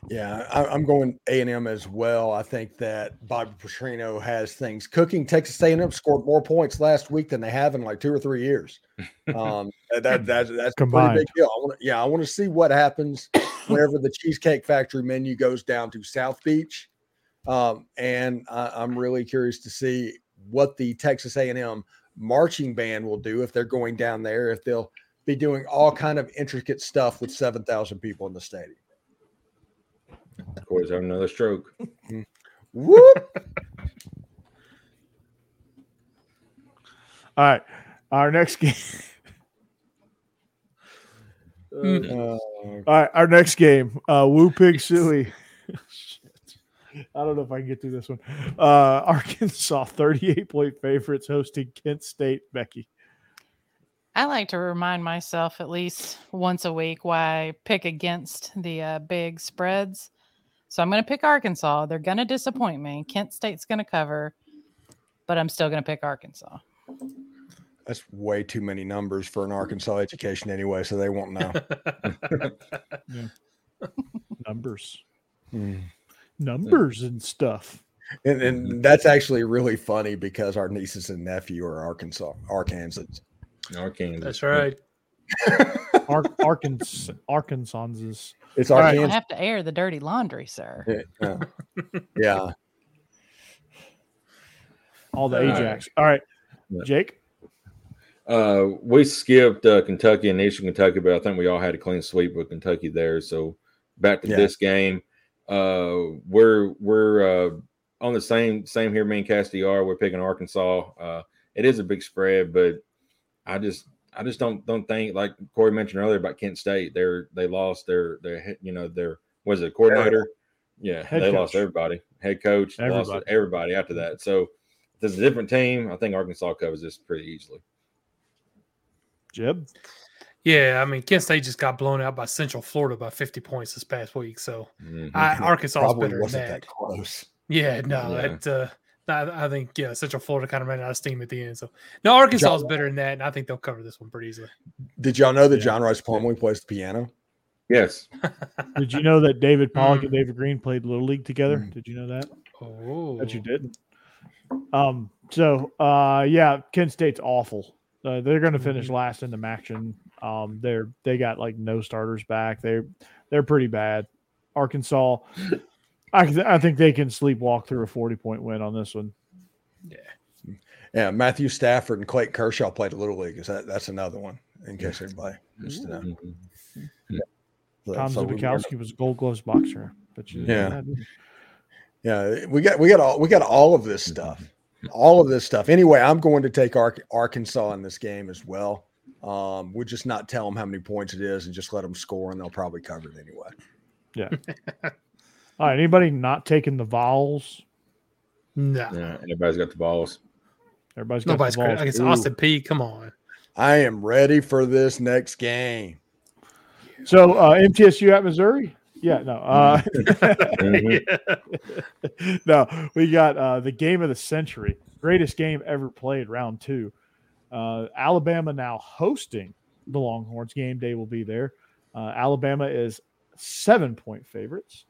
Yeah, I, I'm going A and M as well. I think that Bobby Petrino has things cooking. Texas A&M scored more points last week than they have in like two or three years. Um, that, that, that- that's a pretty big deal. I want to, yeah, I want to see what happens whenever the Cheesecake Factory menu goes down to South Beach, um, and I, I'm really curious to see what the Texas A&M marching band will do if they're going down there. If they'll be doing all kind of intricate stuff with seven thousand people in the stadium. Of course, have another stroke. Whoop! All right, our next game. Mm. Uh, All right, our next game, uh, Woo Pig Sooie. I don't know if I can get through this one. Uh, Arkansas, 38 point favorites hosting Kent State. Becky. I like to remind myself at least once a week why I pick against the uh, big spreads. So I'm going to pick Arkansas. They're going to disappoint me. Kent State's going to cover, but I'm still going to pick Arkansas. that's way too many numbers for an Arkansas education anyway, so they won't know. Numbers. Mm. Numbers and stuff. And, and that's actually really funny because our nieces and nephew are Arkansas, Arkansas. Arkansas. That's right. Ar- Arkansas, Arkansas's. It's All right. I have to air the dirty laundry, sir. Yeah. yeah. All the Ajax. All right, Yeah. Jake. Uh, we skipped uh, Kentucky and Eastern Kentucky, but I think we all had a clean sweep with Kentucky there. So back to Yeah. this game, uh, we're we're uh, on the same same here. Me and Cassidy are. We're picking Arkansas. Uh, it is a big spread, but I just I just don't don't think like Corey mentioned earlier about Kent State. They're they lost their their you know their was it coordinator. Yeah, Head they lost everybody. Head coach lost Everybody. everybody after that. So if it's a different team, I think Arkansas covers this pretty easily. Jeb. Yeah, I mean, Kent State just got blown out by Central Florida by 50 points this past week. So Mhm. I, Arkansas is Probably better than wasn't that. that close. Yeah, no, Yeah. that uh, I, I think yeah, Central Florida kind of ran out of steam at the end. So no, Arkansas is better than that, and I think they'll cover this one pretty easily. Did y'all know that Yeah. John Rhys Plumlee plays the piano? yes. Did you know that David Pollack Mm. and David Greene played Little League together? Mm. Did you know that? Oh, That you did. Um. So, uh, yeah, Kent State's awful. Uh, they're going to finish Mhm. last in the action. Um, they're they got like no starters back. They're they're pretty bad. Arkansas, I I think they can sleepwalk through a forty point win on this one. Yeah, Yeah, Matthew Stafford and Clayton Kershaw played a little league. Is that that's another one? In case anybody wants to know. Mhm. So- Tom so Zbikowski was a Gold Gloves boxer. But you didn't know Yeah. that, did you? Yeah, we got we got all we got all of this stuff, all of this stuff. Anyway, I'm going to take Ar- Arkansas in this game as well. Um, we'll just not tell them how many points it is and just let them score, and they'll probably cover it anyway. All right. Anybody not taking the Vols? no, Yeah, everybody's got the balls. Everybody's got nobody's the crazy. Vols. I guess Ooh. Austin P. Come on, I am ready for this next game. So uh, MTSU at Missouri. Yeah. No. Uh, Mhm. no, we got uh, the game of the century, greatest game ever played, round two. Uh, Alabama now hosting the Longhorns. Game day will be there. Uh, Alabama is seven point favorites.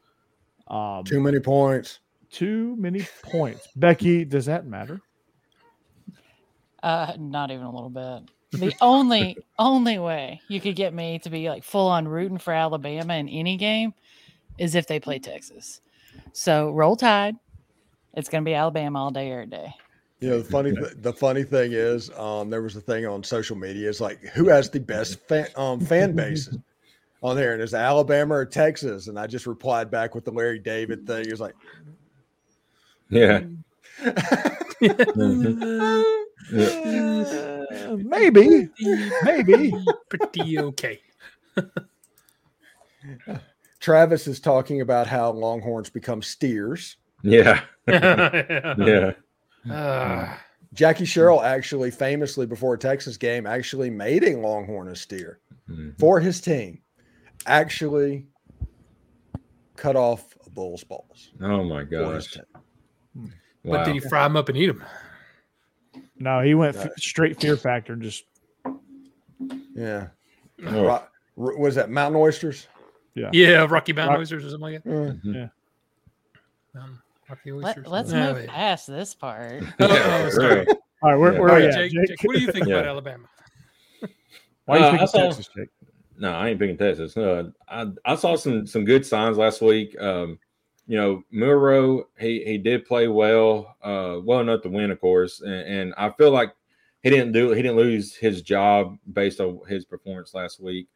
Um, Too many points. too many points. Becky, does that matter? Uh, not even a little bit. The only only way you could get me to be like full on rooting for Alabama in any game is if they play Texas. So roll tide. It's gonna be Alabama all day, every day. You know, the funny th- the funny thing is, um, there was a thing on social media. It's like who has the best fan, um, fan base on there, and it's Alabama or Texas. And I just replied back with the Larry David thing. He was like, Yeah. Yeah. Uh, maybe, maybe. pretty okay. Travis is talking about how Longhorns become steers. Yeah. yeah. Yeah. Ah, Jackie Sherrill actually famously before a Texas game actually made a Longhorn a steer Mhm. for his team. Actually cut off a bull's balls. Oh my for gosh. team. but did he fry them up and eat them? No, he went f- straight fear factor and just Yeah. Oh. Ro- ro- was that mountain oysters? Yeah, Yeah, Rocky Mountain Rock- oysters or something like that. Mm. Um, Rocky oysters. Let, let's Yeah, move wait. past this part. Oh, Yeah, oh, for all right. Where, Yeah. where All are you, Jake, Jake? Jake, what do you think Yeah. about Alabama? Why are you Uh, I picking Texas, Jake? No, I ain't picking Texas. No, I, I saw some some good signs last week. Um, you know, Milroe, he he did play well, uh, well enough to win, of course, and, and I feel like he didn't do he didn't lose his job based on his performance last week.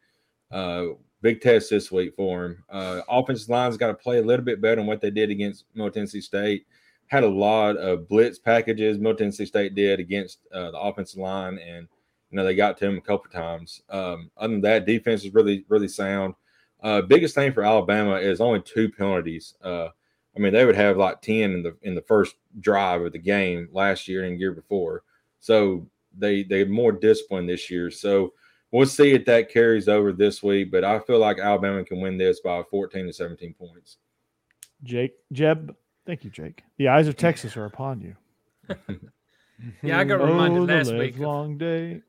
Uh, big test this week for him. Uh, offensive line's got to play a little bit better than what they did against Middle Tennessee State. Had a lot of blitz packages. Middle Tennessee State did against uh, the offensive line, and you know they got to him a couple times. Um, other than that, defense is really really sound. Uh, biggest thing for Alabama is only two penalties. Uh, I mean, they would have like ten in the in the first drive of the game last year and year before. So they they're more disciplined this year. So we'll see if that carries over this week. But I feel like Alabama can win this by 14 to 17 points. Jake, Jeb, thank you, Jake. The eyes of Texas are upon you. Yeah, I got reminded oh, last week. of- Long day.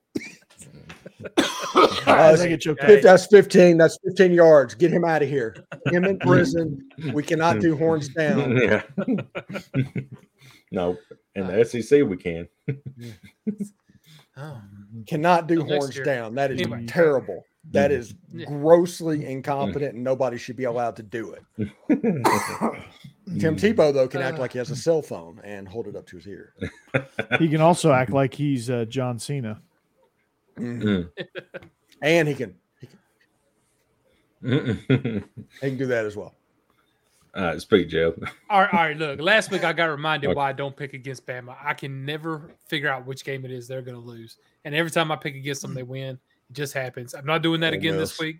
Uh, I think it choked Hey. That's 15. That's 15 yards. Get him out of here. Him in prison. We cannot do horns down. yeah. no, in the SEC we can. Oh, Cannot do Next horns year. down. That is Anyway. terrible. That is Yeah. grossly incompetent, and nobody should be allowed to do it. Mm. Tim Tebow though can act Uh. like he has a cell phone and hold it up to his ear. He can also act like he's uh, John Cena. Mm. And he can Mm. he can do that as well. All right, speak, Joe. All right, all right. Look, last week I got reminded Okay. why I don't pick against Bama. I can never figure out which game it is they're going to lose, and every time I pick against them, they win. It just happens. I'm not doing that Ole again Miss. this week.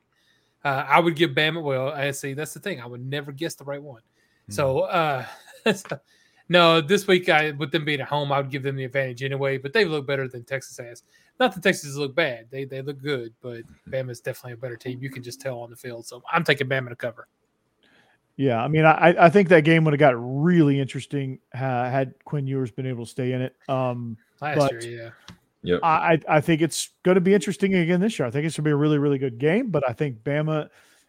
Uh, I would give Bama. Well, I see. That's the thing. I would never guess the right one. So, uh, No, this week, I with them being at home, I would give them the advantage anyway. But they look better than Texas has. Not that Texas look bad; they they look good. But Bama's definitely a better team. You can just tell on the field. So I'm taking Bama to cover. Yeah, I mean, I I think that game would have got really interesting uh, had Quinn Ewers been able to stay in it. Um, Last But- year, yeah. Yep. I I think it's going to be interesting again this year. I think it's going to be a really really good game. But I think Bama,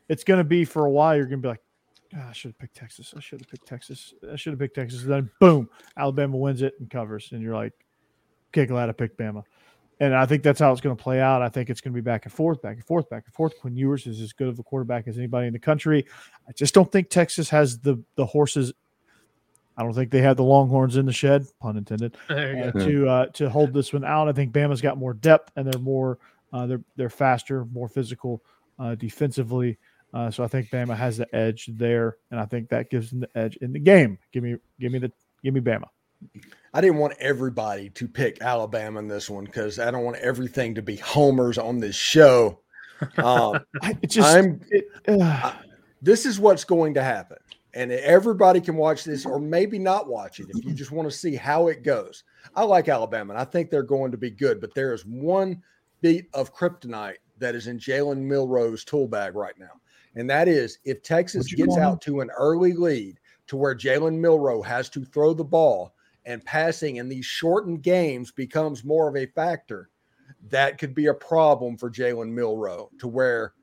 it's going to be for a while. You're going to be like, "Ah, I should have picked Texas. I should have picked Texas. I should have picked Texas. And then boom, Alabama wins it and covers, and you're like, okay, glad I picked Bama. And I think that's how it's going to play out. I think it's going to be back and forth, back and forth, back and forth. Quinn Ewers is as good of a quarterback as anybody in the country. I just don't think Texas has the the horses. I don't think they have the Longhorns in the shed, pun intended uh, to uh, to hold this one out. I think Bama's got more depth and they're more uh, they're they're faster, more physical uh, defensively. Uh, so I think Bama has the edge there, and I think that gives them the edge in the game. Give me give me the give me Bama. I didn't want everybody to pick Alabama in this one because I don't want everything to be homers on this show. Um, I, just I'm it, uh, this is what's going to happen. And everybody can watch this or maybe not watch it if you just want to see how it goes. I like Alabama and I think they're going to be good, but there is one beat of kryptonite that is in Jalen Milroe's tool bag right now. And that is if Texas gets out to an early lead to where Jalen Milroe has to throw the ball and passing in these shortened games becomes more of a factor, that could be a problem for Jalen Milroe to where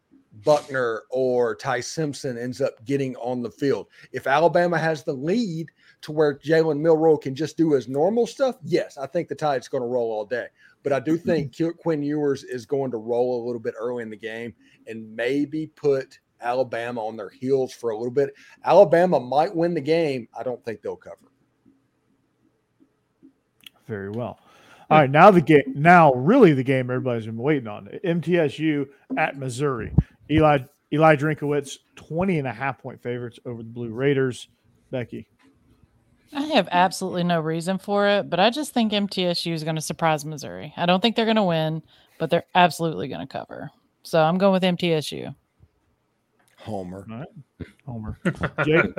Buchner or Ty Simpson ends up getting on the field. If Alabama has the lead to where Jalen Milroe can just do his normal stuff, yes, I think the Tide's going to roll all day. But I do mm-hmm. think Quinn Ewers is going to roll a little bit early in the game and maybe put Alabama on their heels for a little bit. Alabama might win the game. I don't think they'll cover. Very well. All right, now the game. Now, really, the game everybody's been waiting on. MTSU at Missouri. Eli Eli Drinkwitz, 20 and a half point favorites over the Blue Raiders. Becky. I have absolutely no reason for it, but I just think MTSU is going to surprise Missouri. I don't think they're going to win, but they're absolutely going to cover. So I'm going with MTSU. Homer. Homer. Jake.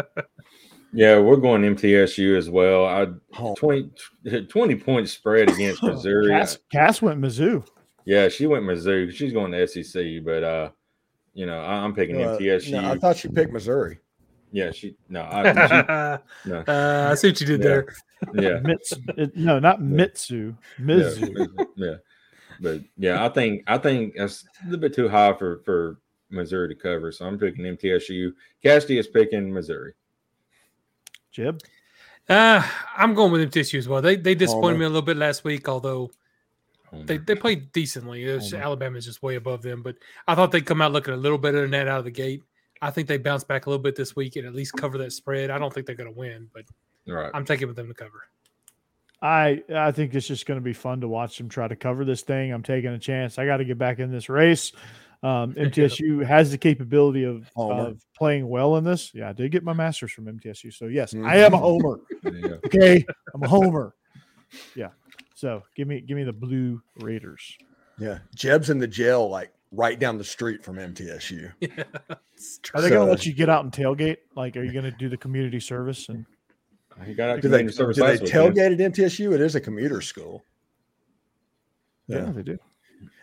Yeah, we're going MTSU as well. I Homer. 20, 20 point spread against Missouri. Cass, Cass went Mizzou. Yeah, she went Mizzou. She's going to SEC, but uh, you know, I, I'm picking Uh, MTSU. no, I thought she picked Missouri. yeah, she no, I, she, no, uh, I see what you did Yeah. there. yeah, Mits, it- no, not Mitsu. Mizzou. yeah, yeah. But yeah, I think I think that's a little bit too high for for Missouri to cover. So I'm picking MTSU. Cassidy is picking Missouri. Jeb. Uh, I'm going with MTSU as well. They they disappointed Homer. me a little bit last week, although they, they played decently. Was, Alabama's just way above them, but I thought they'd come out looking a little better than that out of the gate. I think they bounce back a little bit this week and at least cover that spread. I don't think they're going to win, but right. I'm taking with them to cover. I I think it's just going to be fun to watch them try to cover this thing. I'm taking a chance. I got to get back in this race. Um, MTSU has the capability of, of playing well in this. Yeah, I did get my master's from MTSU, so yes, Mhm. I am a homer. Yeah. Okay, I'm a homer. Yeah. So give me give me the Blue Raiders. Yeah. Jeb's in the jail, like right down the street from MTSU. It's Are they going to let you get out and tailgate? Like, are you going to do the community service? And He got out Do they, service do they last weekend. tailgate at MTSU? It is a commuter school. yeah, Yeah. they do.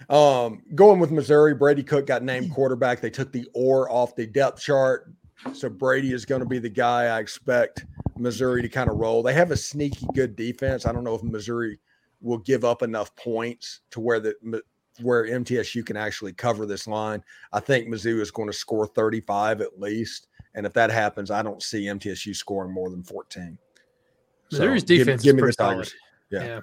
Um, going with Missouri, Brady Cook got named quarterback. They took the or off the depth chart. So Brady is going to be the guy I expect Missouri to kind of roll. They have a sneaky good defense. I don't know if Missouri will give up enough points to where the where MTSU can actually cover this line. I think Mizzou is going to score 35 at least. And if that happens, I don't see MTSU scoring more than 14. Missouri's give- defense give is me the pretty solid. Tigers. Yeah. Yeah.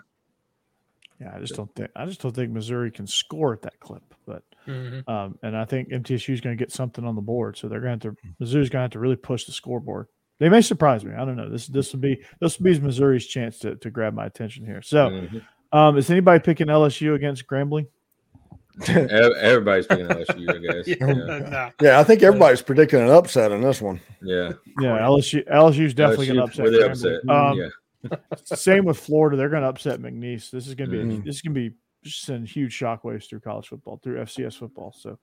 Yeah, I just don't think I just don't think Missouri can score at that clip. But Mhm. um, and I think MTSU is going to get something on the board, so they're going to have to Missouri's going to have to really push the scoreboard. They may surprise me. I don't know. This this will be this will be Missouri's chance to, to grab my attention here. So, Mhm. um, is anybody picking LSU against Grambling? Everybody's picking LSU, I guess. Yeah. Yeah, Nah. Yeah, I think everybody's predicting an upset in this one. yeah. Yeah, LSU LSU's definitely going to upset. with the Grambling. upset. Um, yeah, Same with Florida. They're going to upset McNeese. This is going to be Mhm. this is going to be just send huge shockwaves through college football, through FCS football. So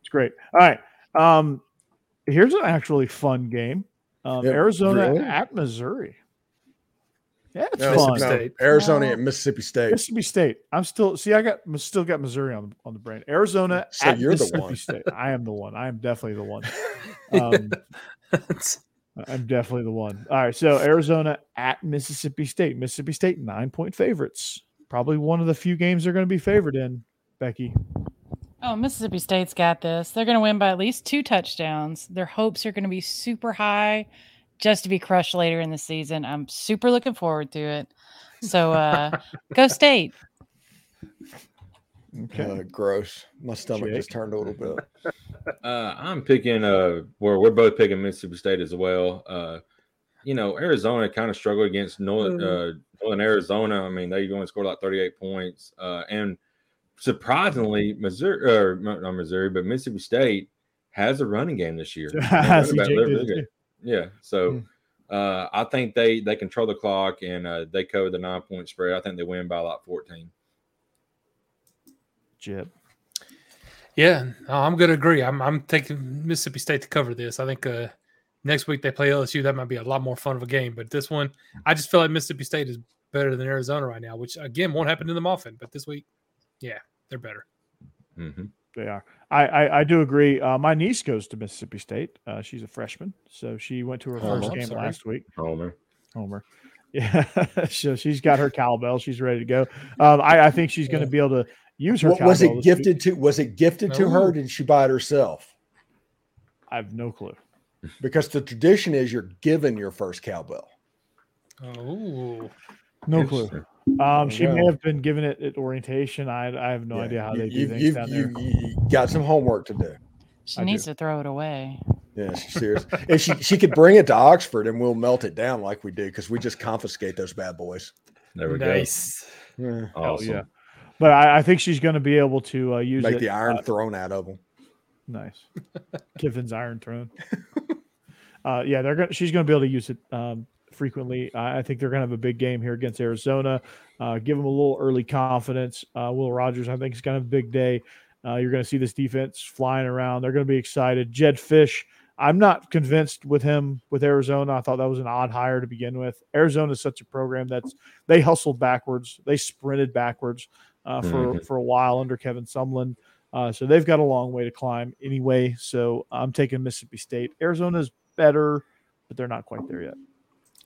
it's great. All right. Um, here's an actually fun game. Um, Yeah, Arizona really? at Missouri. Yeah, it's No, fun. No, State. Arizona No. and Mississippi State. Mississippi State. I'm still see. I got still got Missouri on on the brain. Arizona. So at you're the Mississippi one. State. I am the one. I am definitely the one. Um, I'm definitely the one. All right. So Arizona at Mississippi State. Mississippi State nine point favorites. Probably one of the few games they're going to be favored in. Becky. Oh, Mississippi State's got this. They're going to win by at least two touchdowns. Their hopes are going to be super high just to be crushed later in the season. I'm super looking forward to it. So uh go state. Okay. Uh, gross. My stomach Jake? just turned a little bit. Uh, I'm picking uh where we're both picking Mississippi State as well. Uh, you know, Arizona kind of struggled against Northern, uh, Northern Arizona. I mean, they only scored like 38 points. Uh, and surprisingly, Missouri or not not Missouri, but Mississippi State has a running game this year. Their running back CJ looked did really too. good. Yeah. So Hmm. uh, I think they they control the clock and uh, they cover the nine point spread. I think they win by like 14. Jeb. Yeah, I'm going to agree. I'm, I'm taking Mississippi State to cover this. I think uh, next week they play LSU. That might be a lot more fun of a game. But this one, I just feel like Mississippi State is better than Arizona right now, which again won't happen to them often. But this week, yeah, they're better. hmm They are. I, I, I do agree. Uh, my niece goes to Mississippi State. Uh, she's a freshman, so she went to her Oh, first game last week. Homer. Homer. Yeah, so she's got her cowbell. She's ready to go. Um, I, I think she's going to be able to use her. What, was it this week. gifted to? Was it gifted to her? Or did she buy it herself? I have no clue. Because the tradition is you're given your first cowbell. Oh, No clue. Um, she may have been given it at orientation. I, I have no Yeah, idea how you- they do you've- things you've- down there. you- you got some homework to do. She I needs do. to throw it away. Yeah, she's serious. and she she could bring it to Oxford and we'll melt it down like we do because we just confiscate those bad boys. There we nice. Yeah. go. Awesome. yeah. But I, I think she's going to be able to uh, use Make it. the iron uh, thrown out of them. Nice. Kiffin's Iron Throne. uh, yeah, they're going. She's going to be able to use it um, frequently. I, I think they're going to have a big game here against Arizona. Uh, give them a little early confidence. Uh, Will Rogers, I think, is going to have a big day. Uh, you're going to see this defense flying around. They're going to be excited. Jedd Fisch. I'm not convinced with him with Arizona. I thought that was an odd hire to begin with. Arizona is such a program that's they hustled backwards. They sprinted backwards uh, for Mhm. for a while under Kevin Sumlin. Uh, so they've got a long way to climb anyway. So I'm taking Mississippi State. Arizona's better, but they're not quite there yet.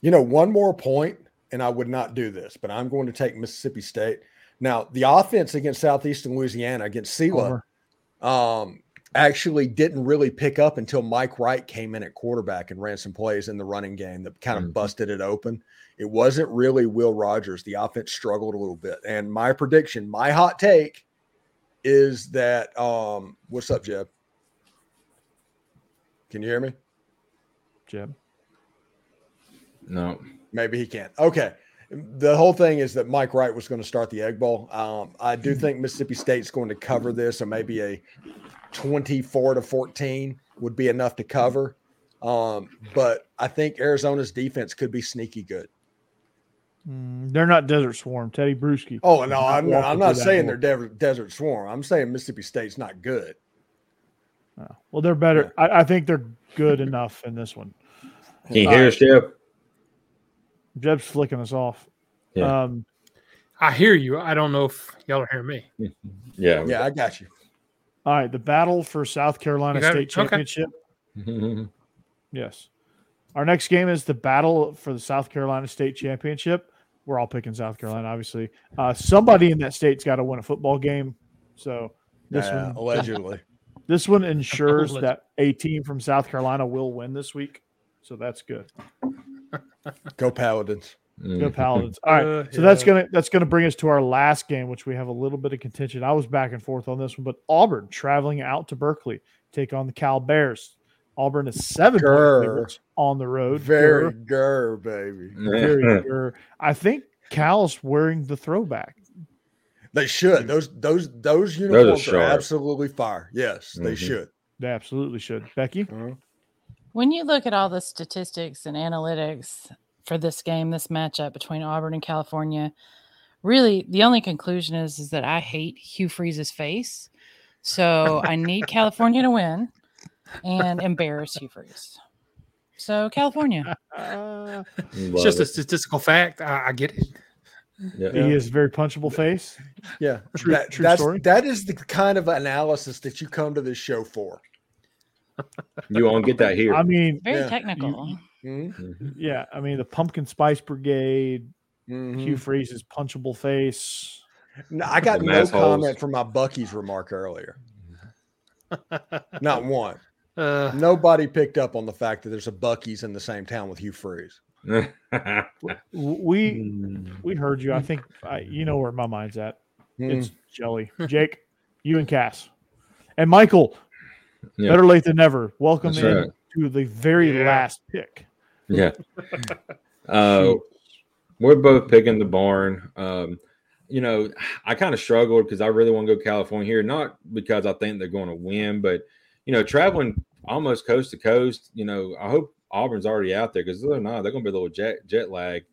You know, one more point, and I would not do this, but I'm going to take Mississippi State. Now, the offense against Southeastern Louisiana against Sela um, actually didn't really pick up until Mike Wright came in at quarterback and ran some plays in the running game that kind of Mhm. busted it open. It wasn't really Will Rogers. The offense struggled a little bit. And my prediction, my hot take is that um, what's up, Jeb? Can you hear me? Jeb. No. Maybe he can't. Okay. The whole thing is that Mike Wright was going to start the Egg Bowl. Um, I do think Mississippi State's going to cover this, or maybe a 24 to 14 would be enough to cover. Um, but I think Arizona's defense could be sneaky good. Mm, they're not Desert Swarm. Tedy Bruschi. Oh no, I'm not, I'm not saying door. they're Desert, Desert Swarm. I'm saying Mississippi State's not good. Oh, well, they're better. I, I think they're good enough in this one. Can you hear us, Jeff? Jeb's flicking us off. Yeah. Um, I hear you. I don't know if y'all are hearing me. Yeah. Yeah, I got you. All right, the battle for South Carolina You it? State Okay. Championship. Yeah. Yes. Our next game is the battle for the South Carolina State Championship. We're all picking South Carolina, obviously. Uh, somebody in that state's got to win a football game. So this Yeah, one, allegedly. this one ensures that a team from South Carolina will win this week. So that's good. Go Paladins. Go. Paladins. All right. Uh, so that's gonna that's gonna bring us to our last game, which we have a little bit of contention. I was back and forth on this one, but Auburn traveling out to Berkeley take on the Cal Bears. Auburn is seven favorites on the road. Very Grr. gur, baby. very grr. I think Cal's wearing the throwback. They should. Those those those uniforms are sharp. absolutely fire. Yes, they Mhm. should. They absolutely should. Becky, Uh-huh. When you look at all the statistics and analytics for this game, this matchup between Auburn and California, really the only conclusion is is that I hate Hugh Freeze's face. So I need California to win and embarrass Hugh Freeze. So California. Uh, It's just a statistical fact. I, I get it. yeah. He is very punchable face. Yeah, True- that, true that's story. that is the kind of analysis that you come to this show for. You won't get that here. I mean, Very Yeah. technical. Mhm, Mhm. yeah, I mean the Pumpkin Spice Brigade, mhm. Hugh Freeze's punchable face. No, I got The no holes. comment from my Buc-ee's remark earlier. Not one. Uh, Nobody picked up on the fact that there's a Buc-ee's in the same town with Hugh Freeze. We Mm. we heard you. I think I, you know where my mind's at. Mm. It's Jelly, Jake, you and Cass, and Michael. Yeah. Better late than never. Welcome That's in right. to the very Yeah. last pick. Yeah. Uh, we're both picking the barn. Um, you know, I kind of struggled because I really want to go California here, not because I think they're going to win, but you know, traveling almost coast to coast. You know, I hope Auburn's already out there because they're not. They're going to be a little jet jet lag.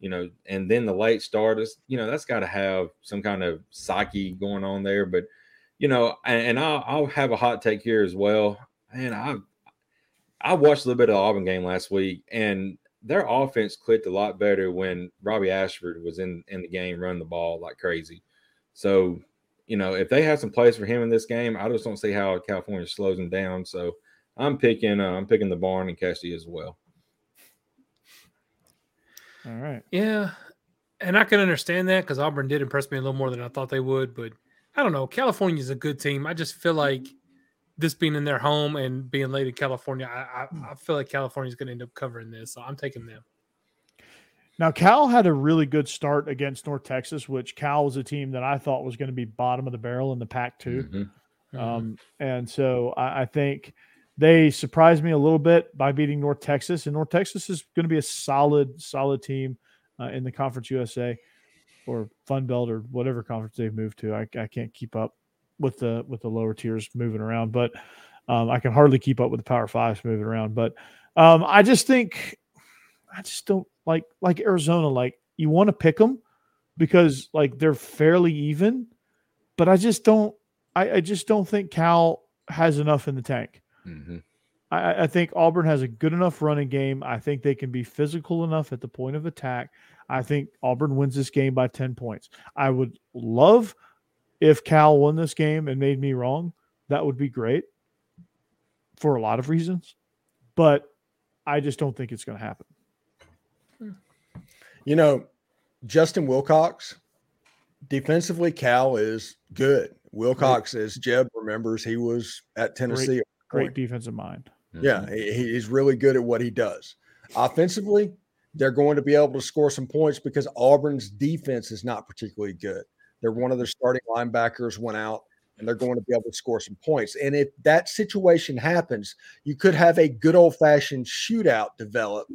You know, and then the late start is, you know, that's got to have some kind of psyche going on there. But you know, and, and I'll, I'll have a hot take here as well. And I, I watched a little bit of the Auburn game last week, and their offense clicked a lot better when Robbie Ashford was in in the game, running the ball like crazy. So, you know, if they have some plays for him in this game, I just don't see how California slows him down. So, I'm picking uh, I'm picking the barn and Casty as well. All right. yeah, and I can understand that because Auburn did impress me a little more than I thought they would. But I don't know. California is a good team. I just feel like this being in their home and being late in California, I, I, I feel like California is going to end up covering this. So I'm taking them. Now Cal had a really good start against North Texas, which Cal was a team that I thought was going to be bottom of the barrel in the Pac 2 Mhm. Um, and so I, I think they surprised me a little bit by beating North Texas, and North Texas is going to be a solid, solid team uh, in the Conference USA or Fun Belt or whatever conference they've moved to. I, I can't keep up with the with the lower tiers moving around, but um, I can hardly keep up with the Power Fives moving around. But um, I just think I just don't like like Arizona. Like you want to pick them because like they're fairly even, but I just don't. I, I just don't think Cal has enough in the tank. Mhm. I, I think Auburn has a good enough running game. I think they can be physical enough at the point of attack. I think Auburn wins this game by 10 points. I would love if Cal won this game and made me wrong. That would be great for a lot of reasons, but I just don't think it's going to happen. You know, Justin Wilcox, defensively, Cal is good. Wilcox, as Jeb remembers, he was at Tennessee. at Great point. defensive mind. Mm-hmm. Yeah, he, he's really good at what he does. Offensively, they're going to be able to score some points because Auburn's defense is not particularly good. They're one of their starting linebackers went out, and they're going to be able to score some points. And if that situation happens, you could have a good old fashioned shootout develop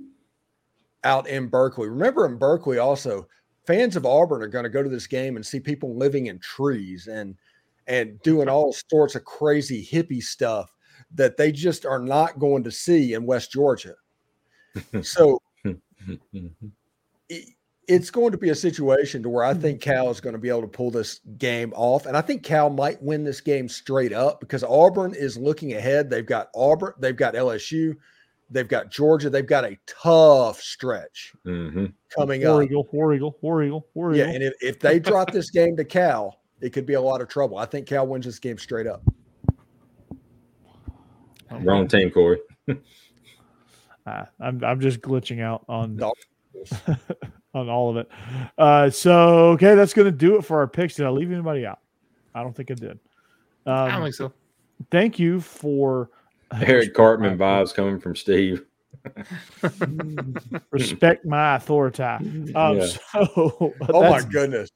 out in Berkeley. Remember, in Berkeley, also fans of Auburn are going to go to this game and see people living in trees and and doing all sorts of crazy hippie stuff that they just are not going to see in West Georgia. So Mhm. it- it's going to be a situation to where I think Cal is going to be able to pull this game off, and I think Cal might win this game straight up because Auburn is looking ahead. They've got Auburn, they've got LSU, they've got Georgia, they've got a tough stretch Mhm. coming War up. Eagle, War Eagle, War Eagle, War Eagle. Yeah, and if, if they drop this game to Cal, it could be a lot of trouble. I think Cal wins this game straight up. Wrong team, Corey. Ah, I'm I'm just glitching out on Dog. on all of it. Uh, so okay, that's going to do it for our picks. Did I leave anybody out? I don't think I did. I don't Um, think so. thank you for Eric Cartman vibes coming from Steve. respect my authority. Um, Yeah. So Oh my goodness.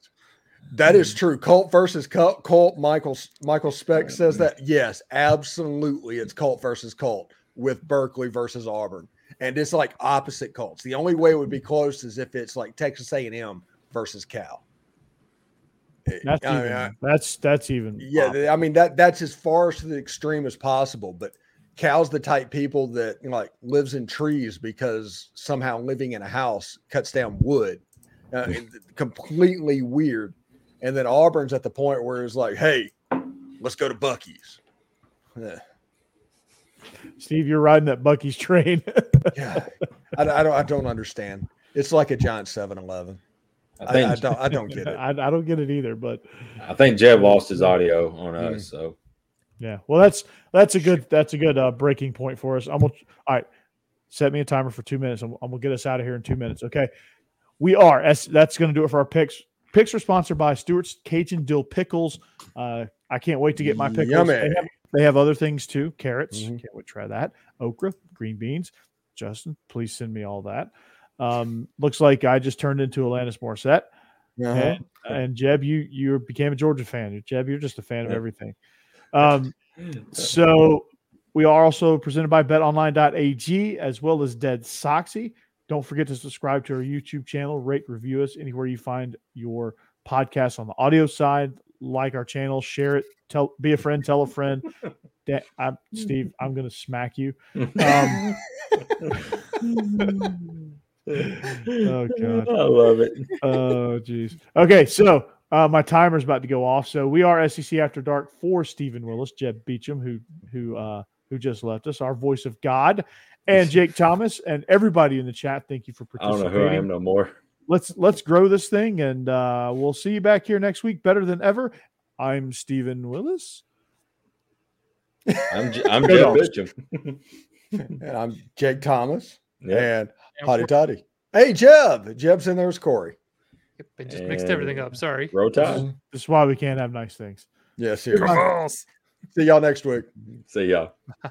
That is true. Cult versus cult. Colt Michael Michael Speck says that. Yes, absolutely. It's cult versus cult with Berkeley versus Auburn, and it's like opposite Colts. The only way it would be close is if it's like Texas A and M versus Cal. That's I mean, even, I- that's that's even yeah, th- I mean that that's as far to the extreme as possible. But Cal's the type people that you know, like lives in trees because somehow living in a house cuts down wood. Uh, completely weird. And then Auburn's at the point where it's like, hey, let's go to Buc-ee's. Yeah. Steve, you're riding that Buc-ee's train. Yeah, I, I don't. I don't understand. It's like a giant 7-Eleven. I I, think I don't. I don't get it. I, I don't get it either, but I think Jeb lost his audio on Mm. us. So yeah. Well, that's that's a good that's a good uh, breaking point for us. I'm gonna all right. Set me a timer for two minutes. I'm, I'm gonna get us out of here in two minutes. Okay. We are. That's, that's gonna do it for our picks. Picks are sponsored by Stewart's Cajun Dill Pickles. Uh, I can't wait to get my pickles. Yummy. They have, they have other things too. Carrots. Mhm. Can't wait to try that. Okra, green beans. Justin, please send me all that. Um, looks like I just turned into Alanis Morissette. Uh-huh. And, and Jeb, you you became a Georgia fan. Jeb, you're just a fan of everything. Um, so we are also presented by betonline.ag as well as Dead Soxy. Don't forget to subscribe to our YouTube channel, rate, review us anywhere you find your podcast on the audio side. Like our channel, share it, tell be a friend, tell a friend. I'm, Steve, I'm gonna smack you. Um, oh god. I love it. Oh, geez. Okay, so uh, my timer's about to go off. So we are SEC After Dark for Stephen Willis, Jeb Beecham, who who uh, who just left us, our voice of God, and Jake Thomas, and everybody in the chat. Thank you for participating. I don't know who I am no more. Let's let's grow this thing, and uh, we'll see you back here next week, better than ever. I'm Stephen Willis. I'm J- I'm Good Jeb old- and I'm Jake Thomas Yeah. and Hotty Toddy. Hey, Jeb. Jeb's in there as Corey. I just mixed everything up. Sorry. Roll Tide. This is why we can't have nice things. Yeah, seriously. See y'all next week. See y'all.